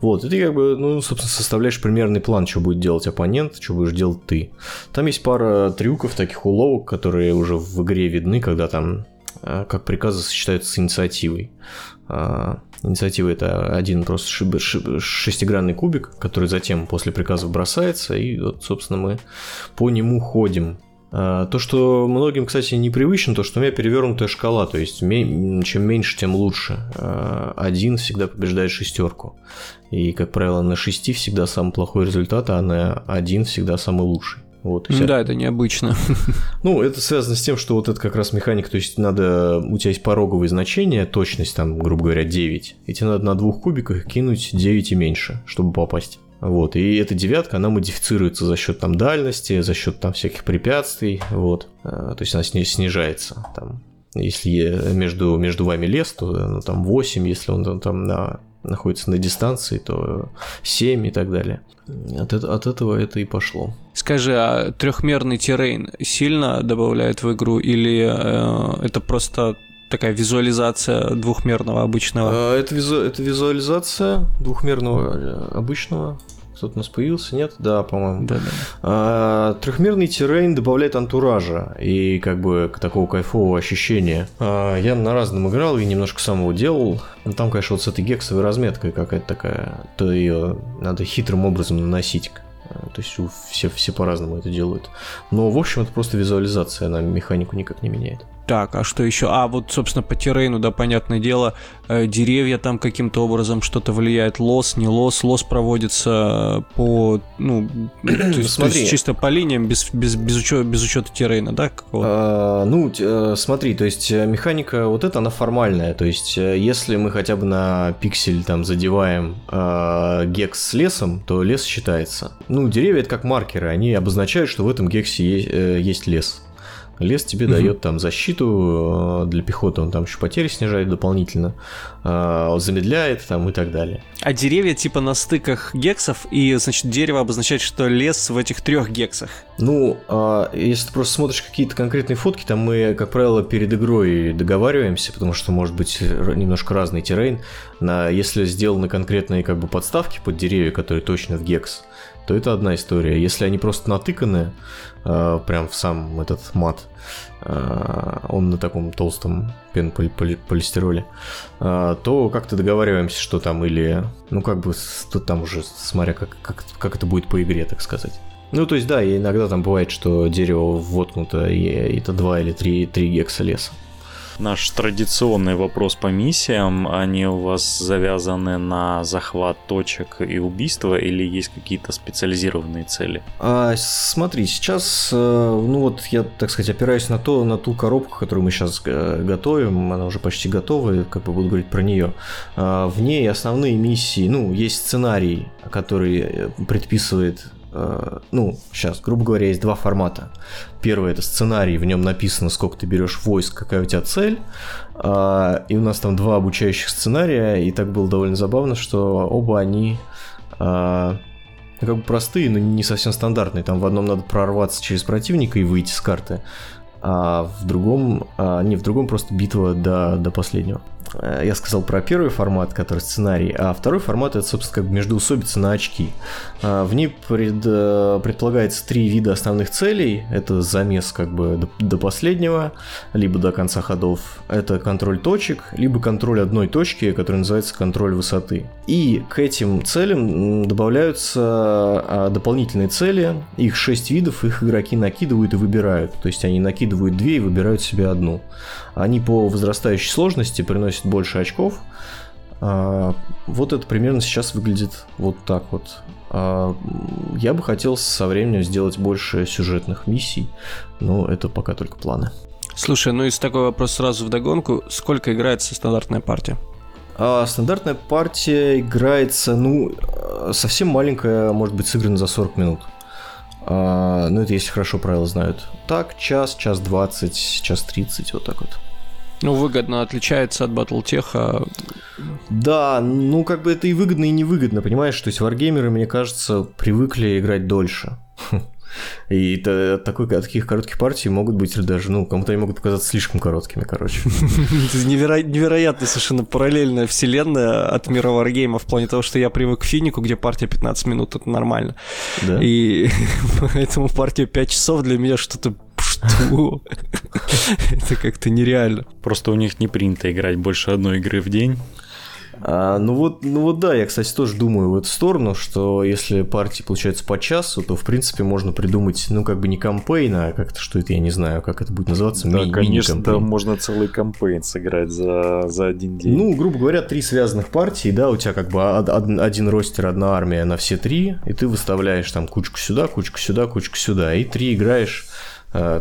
Вот. И ты как бы, ну, собственно, составляешь примерный план, что будет делать оппонент, что будешь делать ты. Там есть пара трюков, таких уловок, которые уже в игре видны, когда там а, как приказы сочетаются с инициативой. А, инициатива это один просто шестигранный кубик, который затем после приказов бросается, и вот, собственно, мы по нему ходим. А, то, что многим, кстати, непривычно, то, что у меня перевернутая шкала, то есть чем меньше, тем лучше. А, один всегда побеждает шестерку. И, как правило, на шести всегда самый плохой результат, а на один всегда самый лучший. Вот, ну, да, это необычно. *laughs* Ну, это связано с тем, что вот это как раз механика, то есть надо, у тебя есть пороговые значения, точность там, грубо говоря, 9, и тебе надо на двух кубиках кинуть 9 и меньше, чтобы попасть. Вот, и эта девятка, она модифицируется за счет там дальности, за счет там всяких препятствий, вот, а, то есть она снижается, там, если между, между вами лес, то ну, там 8, если он там на, находится на дистанции, то 7 и так далее. От, от этого это и пошло. Скажи, а трехмерный террейн сильно добавляет в игру или э, это просто такая визуализация двухмерного обычного? А, это, визу, это визуализация двухмерного э, обычного кто-то у нас появился, нет? Да, по-моему. Да, да. А, трехмерный террейн добавляет антуража и как бы такого кайфового ощущения. А, я на разном играл и немножко сам его делал. Но там, конечно, вот с этой гексовой разметкой какая-то такая, то ее надо хитрым образом наносить. А, то есть все, все по-разному это делают. Но, в общем, это просто визуализация, она механику никак не меняет. Так, а что еще? А, вот, собственно, по террейну, да, понятное дело, э, деревья там каким-то образом что-то влияет, лос, не лос, лос проводится по, ну, то *clears throat* есть, то есть чисто по линиям, без, без, без, учета, без учета террейна, да? А, ну, э, смотри, то есть э, механика вот эта, она формальная, то есть если мы хотя бы на пиксель там задеваем э, гекс с лесом, то лес считается. Ну, деревья это как маркеры, они обозначают, что в этом гексе есть, э, есть лес. Лес тебе угу. дает там защиту э, для пехоты, он там еще потери снижает дополнительно, э, замедляет там и так далее. А деревья типа на стыках гексов, и значит дерево обозначает, что лес в этих трех гексах. Ну, а если ты просто смотришь какие-то конкретные фотки, там мы, как правило, перед игрой договариваемся, потому что может быть немножко разный террейн. На, если сделаны конкретные как бы подставки под деревья, которые точно в гекс, то это одна история. Если они просто натыканы, э, прям в сам этот мат, э, он на таком толстом пенополистироле, э, то как-то договариваемся, что там или, ну как бы, тут там уже смотря как, как, как это будет по игре, так сказать. Ну, то есть, да, иногда там бывает, что дерево воткнуто, и это 2 или 3, 3 гекса леса наш традиционный вопрос по миссиям. Они у вас завязаны на захват точек и убийства или есть какие-то специализированные цели? А, смотри, сейчас, э, ну вот я, так сказать, опираюсь на то, на ту коробку, которую мы сейчас э, готовим, она уже почти готова, как бы буду говорить про нее. А, в ней основные миссии, ну, есть сценарий, который э, предписывает ну, сейчас, грубо говоря, есть два формата. Первый это сценарий, в нем написано, сколько ты берешь войск, какая у тебя цель. А, и у нас там два обучающих сценария, и так было довольно забавно, что оба они а, ну, как бы простые, но не совсем стандартные. Там в одном надо прорваться через противника и выйти с карты, а в другом, а, не, в другом просто битва до, до последнего. Э, я сказал про первый формат, который сценарий, а второй формат это, собственно, как междуусобица на очки. А, в ней пред, э, предполагается три вида основных целей. Это замес как бы до, до последнего, либо до конца ходов. Это контроль точек, либо контроль одной точки, которая называется контроль высоты. И к этим целям добавляются а, дополнительные цели. Их шесть видов, их игроки накидывают и выбирают. То есть они накидывают две и выбирают себе одну. Они по возрастающей сложности приносят больше очков. А, вот это примерно сейчас выглядит вот так вот. А, я бы хотел со временем сделать больше сюжетных миссий, но это пока только планы. Слушай, ну из такой вопрос сразу в догонку. Сколько играется стандартная партия? А, стандартная партия играется, ну, совсем маленькая, может быть, сыграна за 40 минут. А, ну, это если хорошо правила знают. Так, час, час 20, час 30, вот так вот. Ну, выгодно отличается от Battletech. Да, ну как бы это и выгодно, и невыгодно, понимаешь? То есть варгеймеры, мне кажется, привыкли играть дольше. И это, такой, таких коротких партий могут быть даже, ну, кому-то они могут показаться слишком короткими, короче. *laughs* Это неверо- невероятная совершенно параллельная вселенная от мира варгейма в плане того, что я привык к финику, где партия 15 минут, это нормально. Да? И *laughs* поэтому партия 5 часов для меня что-то что? *laughs* Это как-то нереально. Просто у них не принято играть больше одной игры в день. А, ну вот, ну вот да, я, кстати, тоже думаю в эту сторону, что если партии получается по часу, то в принципе можно придумать, ну как бы не кампейн, а как-то что это, я не знаю, как это будет называться. Да, ми- конечно, да, можно целый кампейн сыграть за, за один день. Ну, грубо говоря, три связанных партии, да, у тебя как бы один ростер, одна армия на все три, и ты выставляешь там кучку сюда, кучку сюда, кучку сюда, и три играешь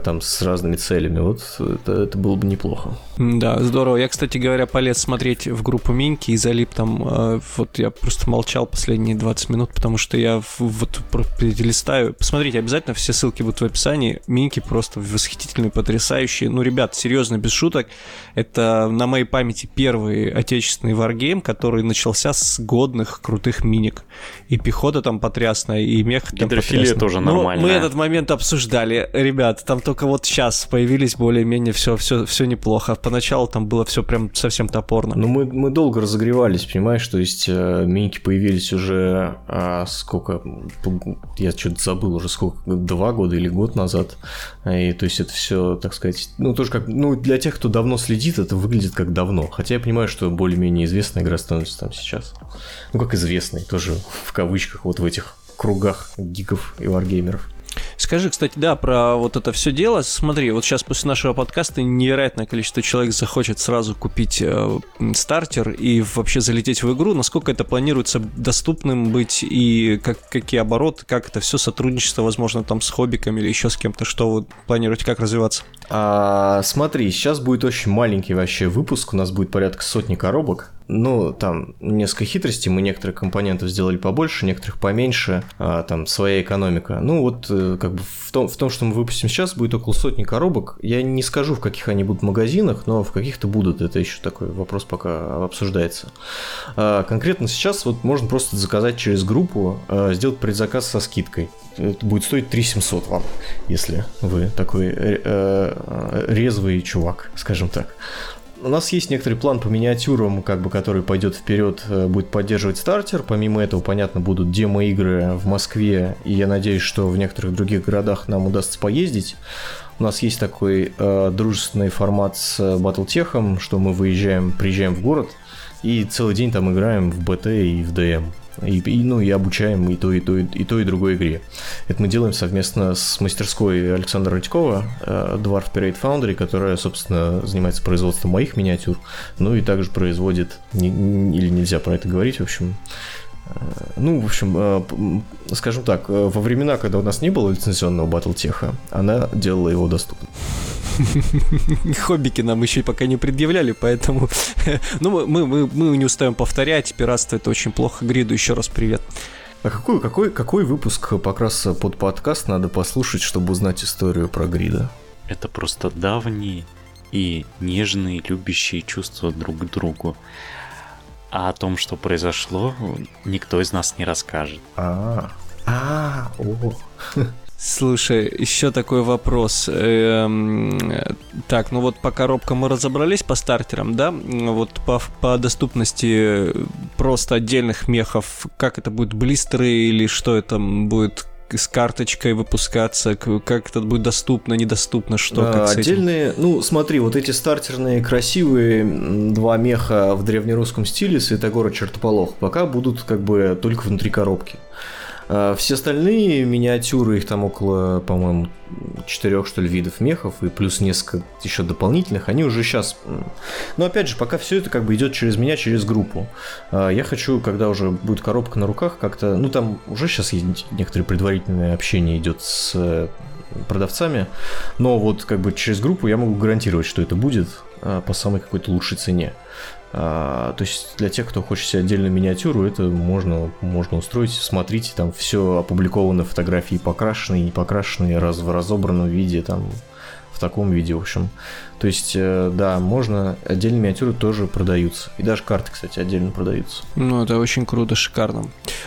там с разными целями. Вот это, это было бы неплохо. Да, здорово. Я, кстати говоря, полез смотреть в группу Минки и залип там. Э, вот я просто молчал последние 20 минут, потому что я вот перелистаю. Посмотрите, обязательно все ссылки будут в описании. Минки просто восхитительные, потрясающие. Ну, ребят, серьезно, без шуток. Это на моей памяти первый отечественный варгейм, который начался с годных крутых миник. И пехота там потрясная, и мех там потрясный. тоже нормально. мы этот момент обсуждали. Ребят, там только вот сейчас появились более-менее все, все, все неплохо. Поначалу там было все прям совсем топорно. Ну, мы, мы долго разогревались, понимаешь, то есть э, миньки появились уже а, сколько, я что-то забыл уже сколько, два года или год назад. И то есть это все, так сказать, ну тоже как, ну для тех, кто давно следит, это выглядит как давно. Хотя я понимаю, что более-менее известная игра становится там сейчас. Ну как известной, тоже в кавычках вот в этих кругах гиков и варгеймеров. Скажи, кстати, да, про вот это все дело. Смотри, вот сейчас после нашего подкаста невероятное количество человек захочет сразу купить э, стартер и вообще залететь в игру. Насколько это планируется доступным быть и как, какие обороты, как это все сотрудничество, возможно, там с хоббиками или еще с кем-то, что вы планируете, как развиваться? А, смотри, сейчас будет очень маленький вообще выпуск, у нас будет порядка сотни коробок. Ну, там несколько хитростей, мы некоторых компонентов сделали побольше, некоторых поменьше, а, там своя экономика. Ну, вот э, как бы в том, в том, что мы выпустим сейчас, будет около сотни коробок. Я не скажу, в каких они будут магазинах, но в каких-то будут. Это еще такой вопрос пока обсуждается. А, конкретно сейчас вот можно просто заказать через группу, а, сделать предзаказ со скидкой. Это будет стоить 3700 вам, если вы такой э, э, резвый чувак, скажем так у нас есть некоторый план по миниатюрам, как бы, который пойдет вперед, э, будет поддерживать стартер. Помимо этого, понятно, будут демо-игры в Москве, и я надеюсь, что в некоторых других городах нам удастся поездить. У нас есть такой э, дружественный формат с Батлтехом, что мы выезжаем, приезжаем в город и целый день там играем в БТ и в ДМ. И, и, ну, и обучаем и то, и то, и, и то, и другой игре. Это мы делаем совместно с мастерской Александра Радькова, э, Dwarf Parade Foundry, которая, собственно, занимается производством моих миниатюр, ну и также производит, не, или нельзя про это говорить, в общем, ну, в общем, э, скажем так, во времена, когда у нас не было лицензионного батлтеха, она делала его доступным. Хоббики нам еще пока не предъявляли, поэтому... *laughs* ну, мы, мы, мы не устаем повторять, пиратство это очень плохо. Гриду еще раз привет. А какой, какой, какой выпуск как раз под подкаст надо послушать, чтобы узнать историю про Грида? Это просто давние и нежные, любящие чувства друг к другу. А о том, что произошло, никто из нас не расскажет. А, а, о. Слушай, еще такой вопрос. Эм, так, ну вот по коробкам мы разобрались по стартерам, да? Вот по, по доступности просто отдельных мехов, как это будет, блистеры или что это будет с карточкой выпускаться, как это будет доступно, недоступно, что а, как Отдельные, ну смотри, вот эти стартерные красивые два меха в древнерусском стиле Святогора Чертополох пока будут как бы только внутри коробки. А, все остальные миниатюры, их там около, по-моему, четырех, что ли, видов мехов, и плюс несколько еще дополнительных, они уже сейчас... Но опять же, пока все это как бы идет через меня, через группу. А, я хочу, когда уже будет коробка на руках, как-то... Ну, там уже сейчас есть некоторое предварительное общение идет с э, продавцами, но вот как бы через группу я могу гарантировать, что это будет а, по самой какой-то лучшей цене. А, то есть для тех, кто хочет себе отдельную миниатюру, это можно, можно устроить. Смотрите, там все опубликовано, фотографии покрашенные, не покрашенные, раз, в разобранном виде, там в таком виде, в общем. То есть, э, да, можно, отдельные миниатюры тоже продаются. И даже карты, кстати, отдельно продаются. Ну, это очень круто, шикарно.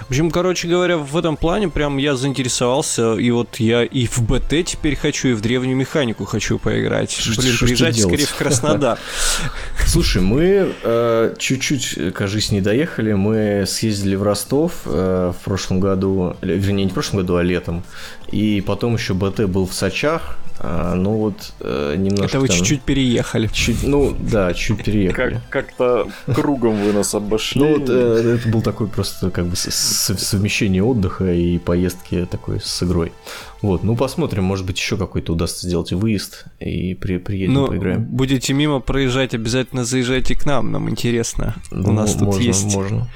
В общем, короче говоря, в этом плане прям я заинтересовался, и вот я и в БТ теперь хочу, и в древнюю механику хочу поиграть. Ш- Блин, приезжать скорее в Краснодар. *laughs* Слушай, мы э, чуть-чуть, кажись, не доехали. Мы съездили в Ростов э, в прошлом году, вернее, не в прошлом году, а летом. И потом еще БТ был в Сочах, А, ну вот э, немножко. Это вы там- чуть-чуть переехали. Чуть, ну да, чуть переехали. Как, как-то кругом вы нас обошли. Ну вот э, это был такой просто как бы совмещение отдыха и поездки такой с игрой. Вот, ну посмотрим, может быть еще какой-то удастся сделать выезд и при, приедем, Ну, поиграем. будете мимо проезжать, обязательно заезжайте к нам, нам интересно. У нас Ну, тут можно, есть Можно.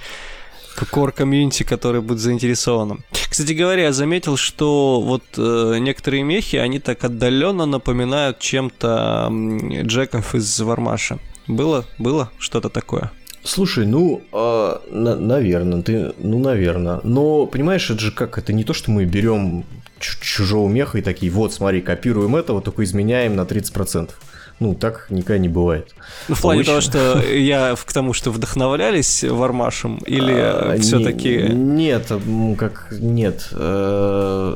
Кор комьюнити, который будет заинтересован. Кстати говоря, я заметил, что вот э, некоторые мехи, они так отдаленно напоминают чем-то м, Джеков из Вармаша. Было? Было что-то такое? Слушай, ну, наверное, ты, ну, наверное. Но, понимаешь, это же как, это не то, что мы берем чу- чужого меха и такие, вот, смотри, копируем этого, только изменяем на 30%. Ну, так никогда не бывает. Ну, в плане Обычно. того, что я к тому, что вдохновлялись Вармашем, или А, не- все-таки... Нет, м, как нет. Э,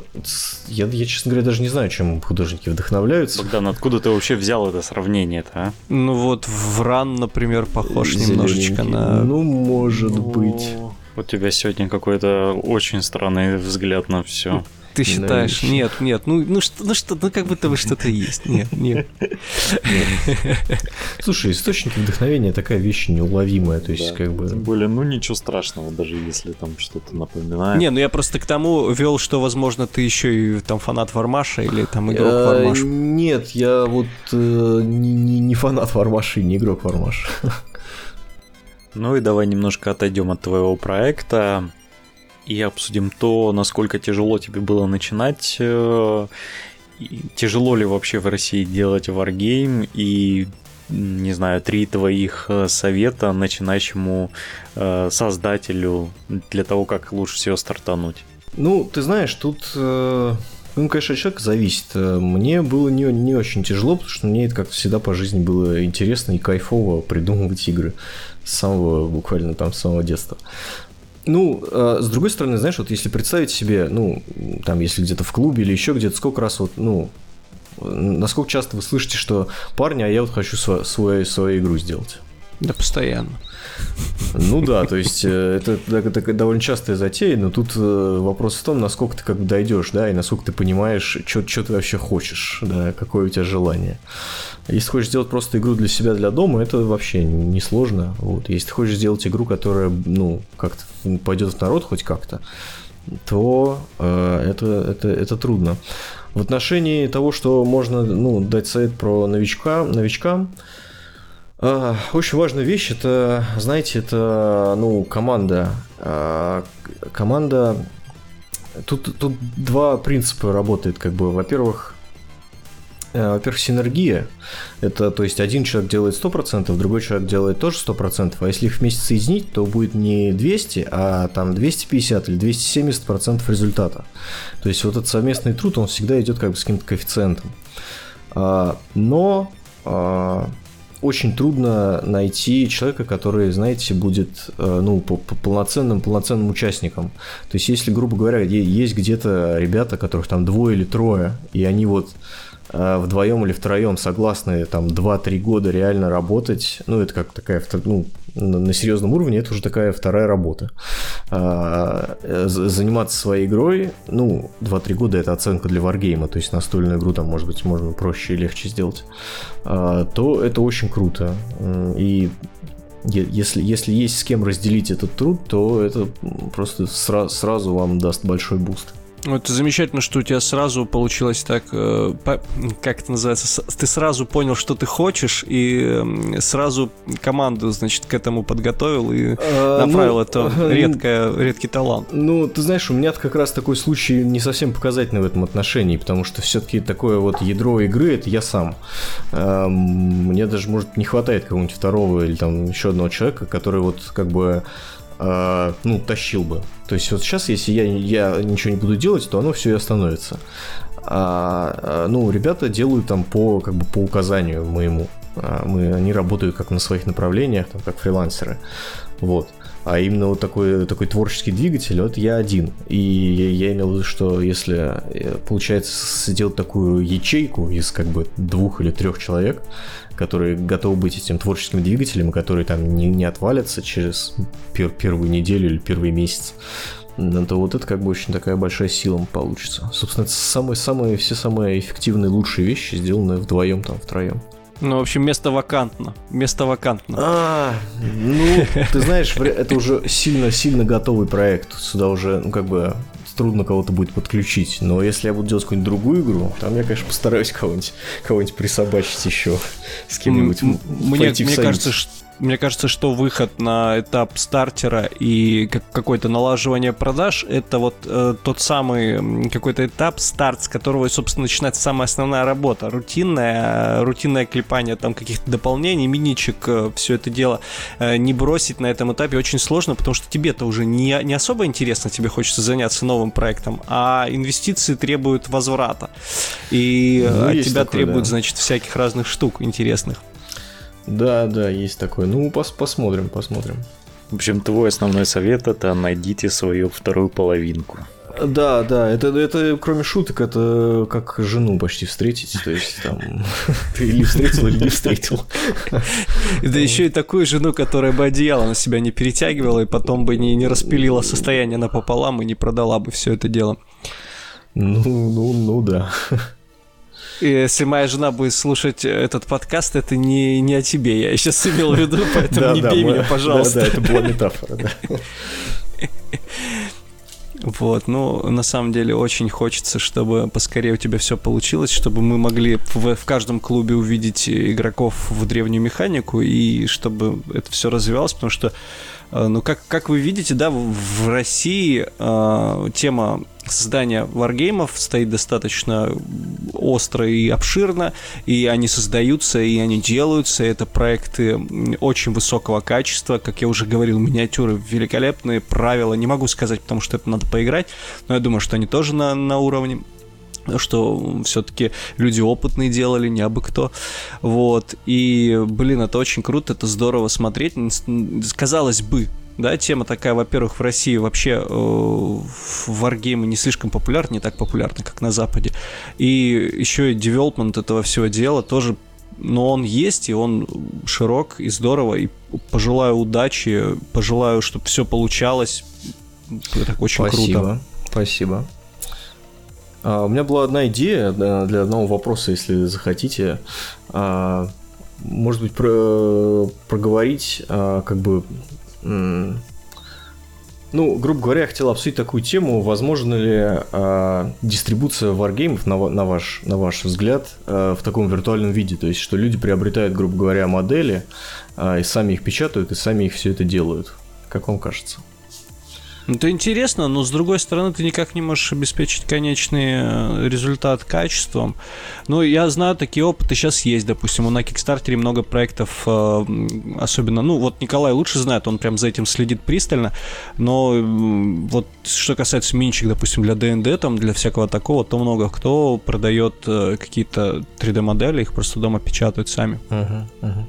Я, я, честно говоря, даже не знаю, чем художники вдохновляются. Богдан, откуда ты вообще взял это сравнение-то, а? Ну вот Вран, например, похож Зелёненький. немножечко на... Ну, может Ну, быть. У тебя сегодня какой-то очень странный взгляд на все. Ты считаешь? Навещи. Нет, нет, ну, ну что, ну что, ну как будто бы что-то есть. Нет, нет. Слушай, источники вдохновения такая вещь неуловимая, то есть как бы... Тем более, ну ничего страшного, даже если там что-то напоминает. Не, ну я просто к тому вел, что, возможно, ты еще и там фанат Вармаша или там игрок Э, Вармаш. Нет, я вот э, не, фанат Вармаши, не игрок Вармаш. Ну и давай немножко отойдем от твоего проекта и обсудим то, насколько тяжело тебе было начинать. э, Тяжело ли вообще в России делать варгейм и не знаю, три твоих э, совета начинающему э, создателю для того, как лучше всего стартануть. Ну, ты знаешь, тут, э, ну, конечно, от зависит. Мне было не, не очень тяжело, потому что мне это как всегда по жизни было интересно и кайфово придумывать игры с самого, буквально там, с самого детства. Ну, э, с другой стороны, знаешь, вот если представить себе, ну, там, если где-то в клубе или еще где-то, сколько раз вот, ну, э, насколько часто вы слышите, что парни, а я вот хочу сво- свой, свою игру сделать. Да постоянно. Ну да, то есть э, это, довольно частая затея, но тут э, вопрос в том, насколько ты как бы дойдешь, да, и насколько ты понимаешь, что ты вообще хочешь, да, какое у тебя желание. Если хочешь сделать просто игру для себя, для дома, это вообще несложно. Вот. Если ты хочешь сделать игру, которая, ну, как-то пойдет в народ хоть как-то, то э, это, это, это трудно. В отношении того, что можно ну, дать совет про новичка, новичкам, Очень важная вещь, это, знаете, это, ну, команда. К- Команда... Тут, тут два принципа работает, как бы. Во-первых, э, во-первых, синергия. Это, то есть, один человек делает 100%, другой человек делает тоже 100%, а если их вместе соединить, то будет не 200, а там 250 или 270% результата. То есть, вот этот совместный труд, он всегда идет как бы с каким-то коэффициентом. Но очень трудно найти человека, который, знаете, будет э, ну, по- по- полноценным, полноценным участником. То есть, если, грубо говоря, есть где-то ребята, которых там двое или трое, и они вот вдвоем или втроем согласны там 2-3 года реально работать, ну, это как такая, ну, на, серьезном уровне это уже такая вторая работа. А, э, заниматься своей игрой, ну, 2-3 года это оценка для варгейма, то есть настольную игру там, может быть, можно проще и легче сделать, а, то это очень круто. И если, если есть с кем разделить этот труд, то это просто сра- сразу вам даст большой boost. Ну, Это замечательно, что у тебя сразу получилось так, э, по- как это называется, ты сразу понял, что ты хочешь, и эм, сразу команду, значит, к этому подготовил и направил. Это редкое, редкий талант. Ну, ты знаешь, у меня как раз такой случай не совсем показательный в этом отношении, потому что все-таки такое вот ядро игры это я сам. Эм, Мне даже, может, не хватает какого-нибудь второго или там еще одного человека, который вот как бы э, ну, тащил бы. То есть вот сейчас, если я, я ничего не буду делать, то оно все и остановится. А, а, ну, ребята делают там по, как бы по указанию моему. А, Мы, они работают как на своих направлениях, там, как фрилансеры. Вот. А именно вот такой, такой творческий двигатель, вот я один. И я, я имел в виду, что если э, получается сделать такую ячейку из как бы двух или трех человек, которые готовы быть этим творческим двигателем, которые там не, не отвалятся через пер- первую неделю или первый месяц, то вот это как бы очень такая большая сила получится. Собственно, это самые, самые, все самые эффективные, лучшие вещи сделаны вдвоем, там, втроем. Ну, в общем, место вакантно. Место вакантно. А, ну, ты знаешь, это уже сильно-сильно готовый проект. Сюда уже, ну, как бы, трудно кого-то будет подключить. Но если я буду делать какую-нибудь другую игру, там я, конечно, постараюсь кого-нибудь кого присобачить еще с кем-нибудь. Мне, мне кажется, что мне кажется, что выход на этап стартера и какое-то налаживание продаж это вот э, тот самый какой-то этап, старт, с которого, собственно, начинается самая основная работа. Рутинная, рутинное клепание там каких-то дополнений, миничек, э, все это дело э, не бросить на этом этапе очень сложно, потому что тебе-то уже не, не особо интересно, тебе хочется заняться новым проектом, а инвестиции требуют возврата. И ну, от тебя такое, требуют, да. значит, всяких разных штук интересных. Да, да, есть такое. Ну, пос посмотрим, посмотрим. В общем, твой основной совет это найдите свою вторую половинку. Да, да, это, это кроме шуток, это как жену почти встретить, то есть там *laughs* ты или встретил, или не встретил. Да еще и такую жену, которая бы одеяло на себя не перетягивала и потом бы не, не распилила состояние напополам и не продала бы все это дело. Ну, ну, ну да. Если моя жена будет слушать этот подкаст, это не, не о тебе, я сейчас имел в виду, поэтому не бей меня, пожалуйста. Да, да, это была метафора, да. Вот, ну, на самом деле очень хочется, чтобы поскорее у тебя все получилось, чтобы мы могли в, в каждом клубе увидеть игроков в древнюю механику и чтобы это все развивалось, потому что Э, ну, как, как вы видите, да, в России э, тема создания варгеймов стоит достаточно остро и обширно, и они создаются, и они делаются. Это проекты очень высокого качества, как я уже говорил, миниатюры великолепные, правила не могу сказать, потому что это надо поиграть, но я думаю, что они тоже на, на уровне что все-таки люди опытные делали, не абы кто. Вот. И, блин, это очень круто, это здорово смотреть. Казалось бы, да, тема такая, во-первых, в России вообще э, варгеймы не слишком популярны, не так популярны, как на Западе. И еще и девелопмент этого всего дела тоже но он есть, и он широк и здорово, и пожелаю удачи, пожелаю, чтобы все получалось. Это очень Спасибо. круто. Спасибо. А, у меня была одна идея для одного вопроса, если захотите. А, может быть, про, проговорить, а, как бы... Ну, грубо говоря, я хотел обсудить такую тему, возможно ли э, дистрибуция варгеймов, на, на, ваш, на ваш взгляд, э, в таком виртуальном виде, то есть, что люди приобретают, грубо говоря, модели, э, и сами их печатают, и сами их все это делают. Как вам кажется? Это интересно, но с другой стороны, ты никак не можешь обеспечить конечный э, результат качеством. Ну, я знаю, такие опыты сейчас есть. Допустим, на Кикстартере много проектов, э, особенно, ну, вот Николай лучше знает, он прям за этим следит пристально. Но вот что касается минчик, допустим, для ДНД, там, для всякого такого, то много кто продает э, какие-то 3D-модели, их просто дома печатают сами. Uh-huh, uh-huh.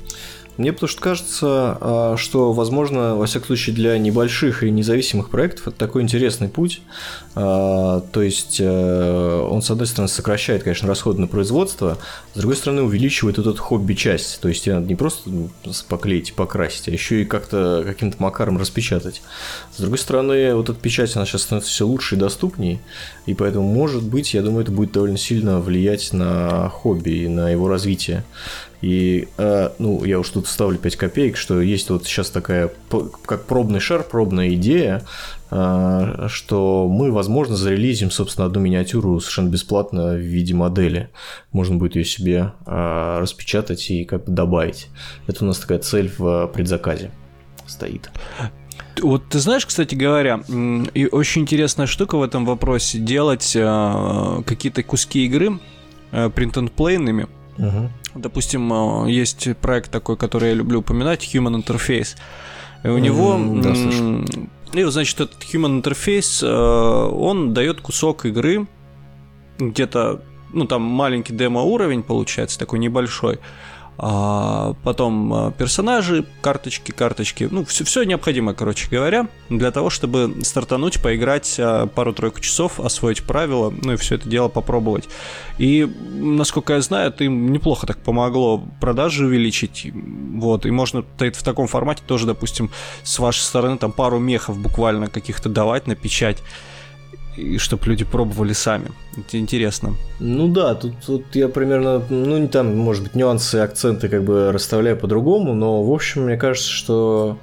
Мне потому что кажется, а, что, возможно, во всяком случае, для небольших и независимых проектов это такой интересный путь. А, то есть э, он, с одной стороны, сокращает, конечно, расходы на производство, с другой стороны, увеличивает вот эту хобби-часть. То есть тебе надо не просто поклеить и покрасить, а еще и как-то каким-то макаром распечатать. С другой стороны, вот эта печать, она сейчас становится все лучше и доступней, и поэтому, может быть, я думаю, это будет довольно сильно влиять на хобби и на его развитие. И, э, ну, я уж тут ставлю 5 копеек, что есть вот сейчас такая, как пробный шар, пробная идея, что мы, возможно, зарелизим, собственно, одну миниатюру совершенно бесплатно в виде модели. Можно будет ее себе э, распечатать и как бы добавить. Это у нас такая цель в предзаказе стоит. Вот ты знаешь, кстати говоря, и очень интересная штука в этом вопросе делать какие-то куски игры print-and-play Угу. Допустим, есть проект такой, который я люблю упоминать, Human Interface. И у него... Mm, да, и, значит, этот Human Interface, э, он дает кусок игры, где-то, ну, там маленький демо-уровень получается, такой небольшой, а потом а, персонажи, карточки, карточки, ну, все, все необходимое, короче говоря, для того, чтобы стартануть, поиграть а, пару-тройку часов, освоить правила, ну и все это дело попробовать. И, насколько я знаю, это им неплохо так помогло продажи увеличить, вот, и можно в таком формате тоже, допустим, с вашей стороны там пару мехов буквально каких-то давать на печать, и чтобы люди пробовали сами. Это интересно. Ну да, тут, тут я примерно, ну там, может быть, нюансы, акценты как бы расставляю по-другому, но в общем, мне кажется, что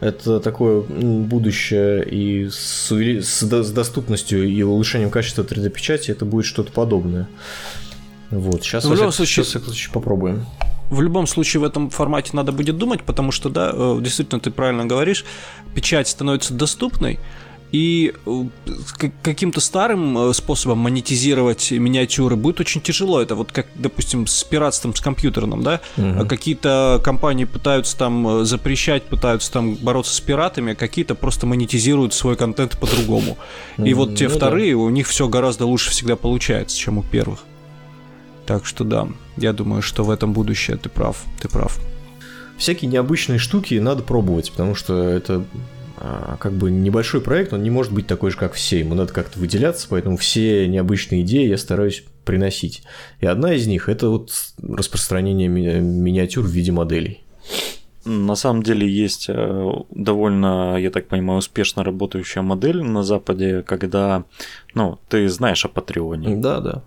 это такое будущее и с, с, с доступностью и улучшением качества 3D-печати это будет что-то подобное. Вот, сейчас, в любом случае, сейчас попробуем в любом случае в этом формате надо будет думать, потому что, да, э, действительно, ты правильно говоришь, печать становится доступной, и э, каким-то старым э, способом монетизировать миниатюры будет очень тяжело. Это вот как, допустим, с пиратством, с компьютерным, да? Угу. Какие-то компании пытаются там запрещать, пытаются там бороться с пиратами, а какие-то просто монетизируют свой контент по-другому. И вот те ну, вторые, да. у них все гораздо лучше всегда получается, чем у первых. Так что да, я думаю, что в этом будущее ты прав, ты прав. Всякие необычные штуки надо пробовать, потому что это как бы небольшой проект, он не может быть такой же, как все. Ему надо как-то выделяться, поэтому все необычные идеи я стараюсь приносить. И одна из них – это вот распространение ми- миниатюр в виде моделей. На самом деле есть э, довольно, я так понимаю, успешно работающая модель на Западе, когда, ну, ты знаешь о Патреоне. Да, да.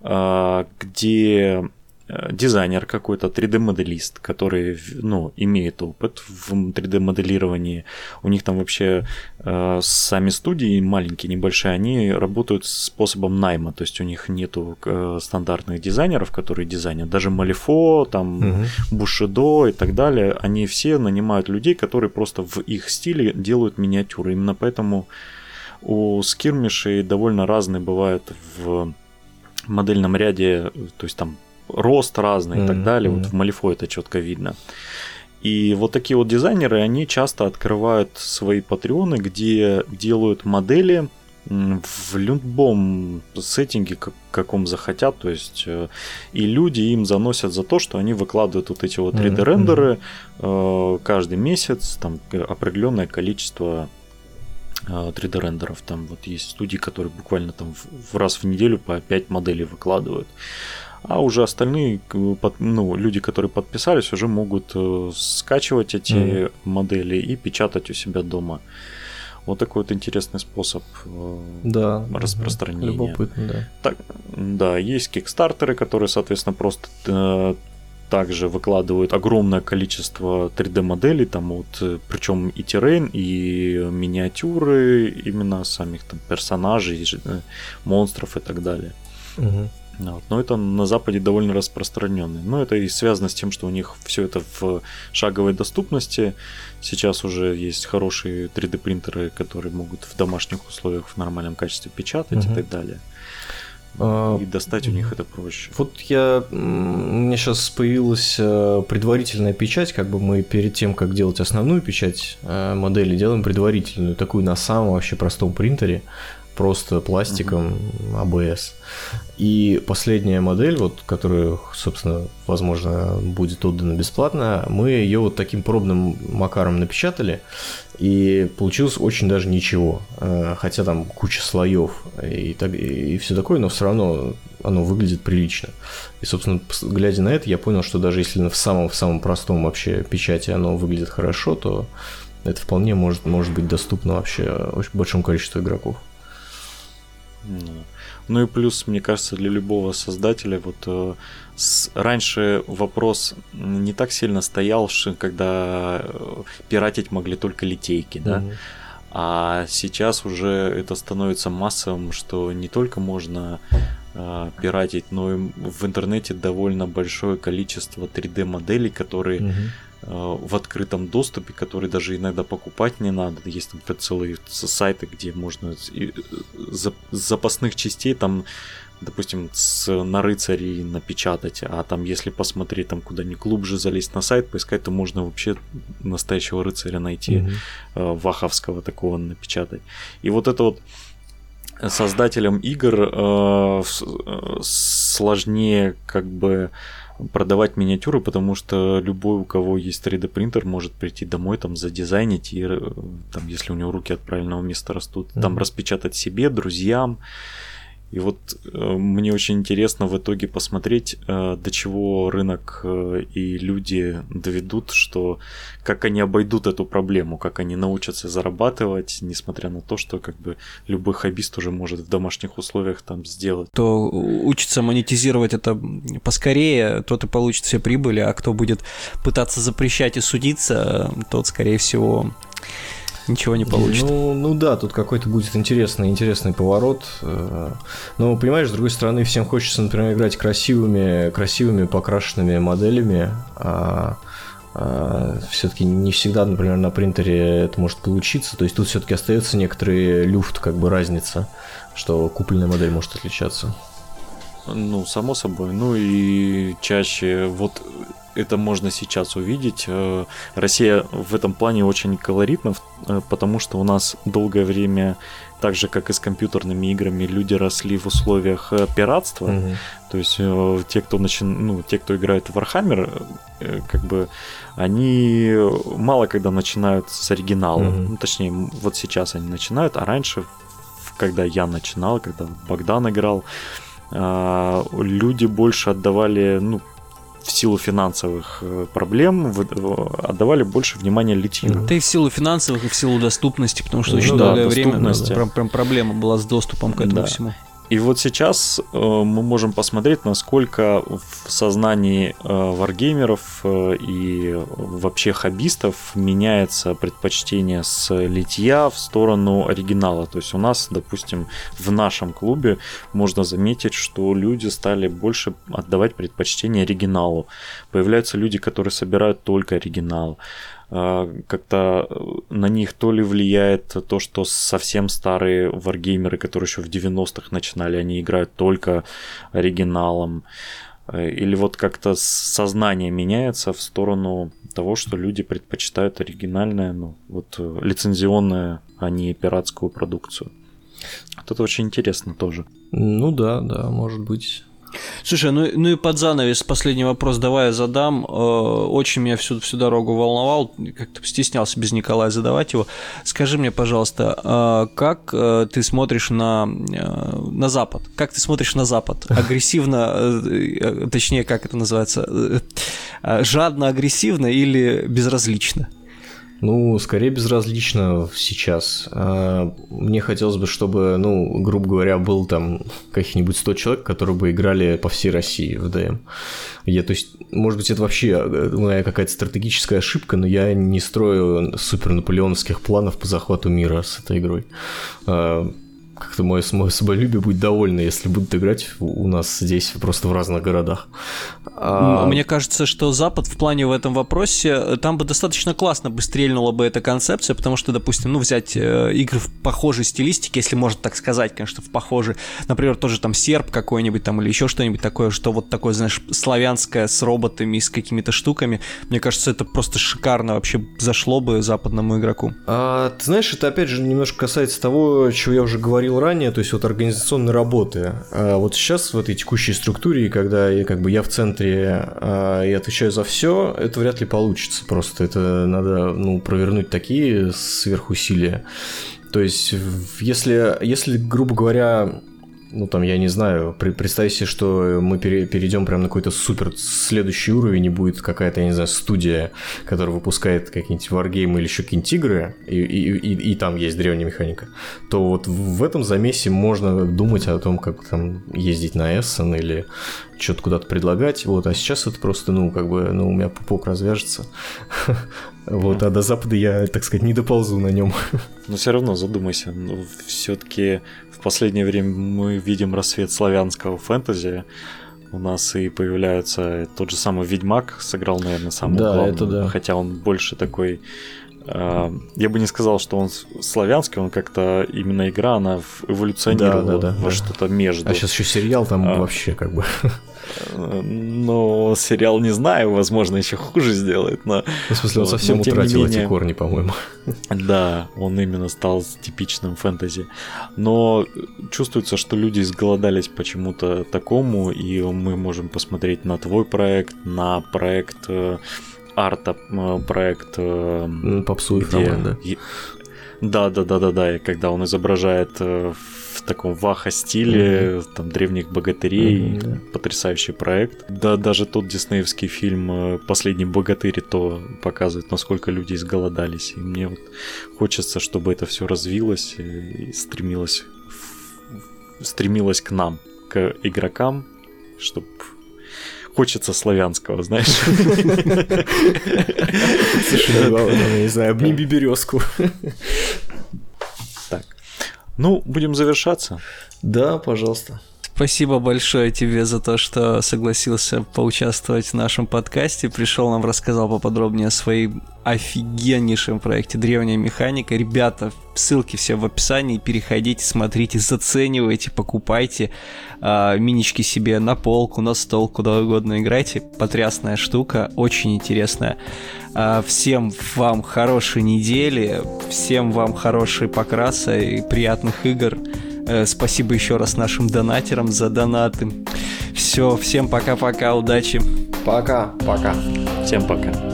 А, где дизайнер какой-то, 3D-моделист, который, ну, имеет опыт в 3D-моделировании. У них там вообще э, сами студии маленькие, небольшие, они работают способом найма, то есть у них нету э, стандартных дизайнеров, которые дизайнят. Даже Малифо, там, угу. Бушидо и так далее, они все нанимают людей, которые просто в их стиле делают миниатюры. Именно поэтому у скирмишей довольно разные бывают в модельном ряде, то есть там рост разный mm-hmm. и так далее. Вот в Малифо это четко видно. И вот такие вот дизайнеры, они часто открывают свои патреоны, где делают модели в любом сеттинге, как, каком захотят, то есть э, и люди им заносят за то, что они выкладывают вот эти вот 3D рендеры mm-hmm. каждый месяц, там определенное количество 3D рендеров, там вот есть студии, которые буквально там в раз в неделю по 5 моделей выкладывают а уже остальные ну, люди, которые подписались, уже могут э, скачивать эти mm-hmm. модели и печатать у себя дома. Вот такой вот интересный способ э, да, распространения. Любопытно, да. Так, да, есть кикстартеры, которые, соответственно, просто э, также выкладывают огромное количество 3D моделей, там вот, причем и террейн, и миниатюры именно самих там персонажей, монстров и так далее. Угу. Вот. Но это на Западе довольно распространенный. Но это и связано с тем, что у них все это в шаговой доступности. Сейчас уже есть хорошие 3D принтеры, которые могут в домашних условиях в нормальном качестве печатать угу. и так далее. А, и достать у них это проще. Вот я, у меня сейчас появилась э, предварительная печать, как бы мы перед тем, как делать основную печать э, модели, делаем предварительную, такую на самом вообще простом принтере просто пластиком ABS. И последняя модель, вот, которая, собственно, возможно, будет отдана бесплатно, мы ее вот таким пробным макаром напечатали, и получилось очень даже ничего. Э, хотя там куча слоев и, так, и все такое, но все равно оно выглядит прилично. И, собственно, глядя на это, я понял, что даже если в самом, в самом простом вообще печати оно выглядит хорошо, то это вполне может, может быть доступно вообще очень большому количеству игроков. Ну и плюс, мне кажется, для любого создателя вот э, с, раньше вопрос не так сильно стоял, когда э, пиратить могли только литейки, да. Mm-hmm. А сейчас уже это становится массовым, что не только можно э, пиратить, но и в интернете довольно большое количество 3D моделей, которые mm-hmm в открытом доступе, который даже иногда покупать не надо. Есть там целые сайты, где можно э, с запасных частей там допустим, с, на рыцарей напечатать, а там, если посмотреть там куда-нибудь глубже залезть на сайт, поискать, то можно вообще настоящего рыцаря найти, mm-hmm. ваховского такого напечатать. И вот это вот создателям игр э, сложнее как бы продавать миниатюры, потому что любой, у кого есть 3D принтер, может прийти домой, там задизайнить и, э, там, если у него руки от правильного места растут, mm-hmm. там распечатать себе, друзьям. И вот э, мне очень интересно в итоге посмотреть, э, до чего рынок э, и люди доведут, что как они обойдут эту проблему, как они научатся зарабатывать, несмотря на то, что как бы любой хоббист уже может в домашних условиях там сделать. Кто учится монетизировать это поскорее, тот и получит все прибыли, а кто будет пытаться запрещать и судиться, тот, скорее всего, ничего не получится. Ну, ну да, тут какой-то будет интересный, интересный поворот. Э, но, понимаешь, с другой стороны, всем хочется, например, играть красивыми, красивыми покрашенными моделями, а, а все-таки не всегда, например, на принтере это может получиться. То есть тут все-таки остается некоторый люфт, как бы разница, что купленная модель может отличаться. Ну, само собой. Ну и чаще вот это можно сейчас увидеть. Э, Россия в этом плане очень колоритна, э, потому что у нас долгое время, так же как и с компьютерными играми, люди росли в условиях э, пиратства. Mm-hmm. То есть те, кто начи... ну, те, кто играет в Warhammer, как бы они мало когда начинают с оригинала. Mm-hmm. Ну, точнее, вот сейчас они начинают, а раньше, когда я начинал, когда Богдан играл, люди больше отдавали, ну, в силу финансовых э, проблем отдавали больше внимания литью. Да и в силу финансовых, и в силу доступности, потому что ну, очень да, долгое время ну, прям, прям проблема была с доступом к этому да. всему. И вот сейчас э, мы можем посмотреть, насколько в сознании э, варгеймеров э, и вообще хоббистов меняется предпочтение с литья в сторону оригинала. То есть у нас, допустим, в нашем клубе можно заметить, что люди стали больше отдавать предпочтение оригиналу. Появляются люди, которые собирают только оригинал. Как-то на них то ли влияет то, что совсем старые варгеймеры, которые еще в 90-х начинали, они играют только оригиналом. Э, или вот как-то сознание меняется в сторону того, что люди предпочитают оригинальное, ну, вот э, лицензионное, а не пиратскую продукцию. Вот это очень интересно тоже. Ну да, да, может быть. Слушай, ну, ну и под занавес последний вопрос давай я задам. Э, очень меня всю, всю дорогу волновал, как-то стеснялся без Николая задавать его. Скажи мне, пожалуйста, э, как э, ты смотришь на, на Запад? Как ты смотришь на Запад? *laughs* Агрессивно, точнее, как это называется? Жадно-агрессивно или безразлично? Ну, скорее безразлично сейчас. А, мне хотелось бы, чтобы, ну, грубо говоря, был там каких-нибудь 100 человек, которые бы играли по всей России в ДМ. Я, то есть, может быть, это вообще э, моя какая-то стратегическая ошибка, но я не строю супер наполеоновских планов по захвату мира с этой игрой. А, как-то мое, мое самолюбие будет довольно, если будут играть у нас здесь просто в разных городах. А... Мне кажется, что Запад в плане в этом вопросе, э, там бы достаточно классно бы стрельнула бы эта концепция, потому что, допустим, ну, взять э, игры в похожей стилистике, если можно так сказать, конечно, в похожей, например, тоже там серп какой-нибудь там или еще что-нибудь такое, что вот такое, знаешь, славянское с роботами, с какими-то штуками, мне кажется, это просто шикарно вообще зашло бы западному игроку. А, ты знаешь, это опять же немножко касается того, чего я уже говорил говорил ранее, то есть вот организационной работы. А вот сейчас в этой текущей структуре, когда я, как бы я в центре а, и отвечаю за все, это вряд ли получится. Просто это надо ну, провернуть такие сверхусилия. То есть, если, если, грубо говоря, ну там, я не знаю, представь себе, что мы пере, перейдем прямо на какой-то супер следующий уровень, и будет какая-то, я не знаю, студия, которая выпускает какие-нибудь варгеймы или еще какие-нибудь игры, и, и, и, и там есть древняя механика, то вот в этом замесе можно думать о том, как там ездить на Эссен или что-то куда-то предлагать, вот, а сейчас это просто, ну, как бы, ну, у меня пупок развяжется, *laughs* вот, а до Запада я, так сказать, не доползу на нем. Но все равно задумайся, ну, все-таки последнее время мы видим рассвет славянского фэнтези. У нас и появляется тот же самый Ведьмак, сыграл, наверное, самый да, главный. Это да. Хотя он больше такой я бы не сказал, что он славянский, он как-то именно игра, она эволюционировала да, да, да, во да. что-то между. А сейчас еще сериал там а, вообще как бы. Но сериал не знаю, возможно, еще хуже сделает. Но, в смысле, он совсем утратил менее, эти корни, по-моему. Да, он именно стал типичным фэнтези. Но чувствуется, что люди изголодались почему-то такому, и мы можем посмотреть на твой проект, на проект э, арта, э, проект... Э, Попсуев роман, да? Да, да, да, да, да. И когда он изображает в таком ваха стиле, mm-hmm. там древних богатырей, mm-hmm, да. потрясающий проект. Да, даже тот диснеевский фильм э, "Последний богатырь" то показывает, насколько люди изголодались. И мне вот хочется, чтобы это все развилось и стремилось, стремилось к нам, к игрокам, чтобы хочется славянского, знаешь. Слушай, ну, не знаю, обними березку. Ну, будем завершаться. Да, пожалуйста. Спасибо большое тебе за то, что согласился поучаствовать в нашем подкасте. Пришел нам, рассказал поподробнее о своем офигеннейшем проекте «Древняя механика». Ребята, ссылки все в описании. Переходите, смотрите, заценивайте, покупайте э, минички себе на полку, на стол, куда угодно играйте. Потрясная штука, очень интересная. Э, всем вам хорошей недели, всем вам хорошей покраса и приятных игр. Э, спасибо еще раз нашим донатерам за донаты. Все, всем пока-пока, удачи. Пока. Пока. Всем пока.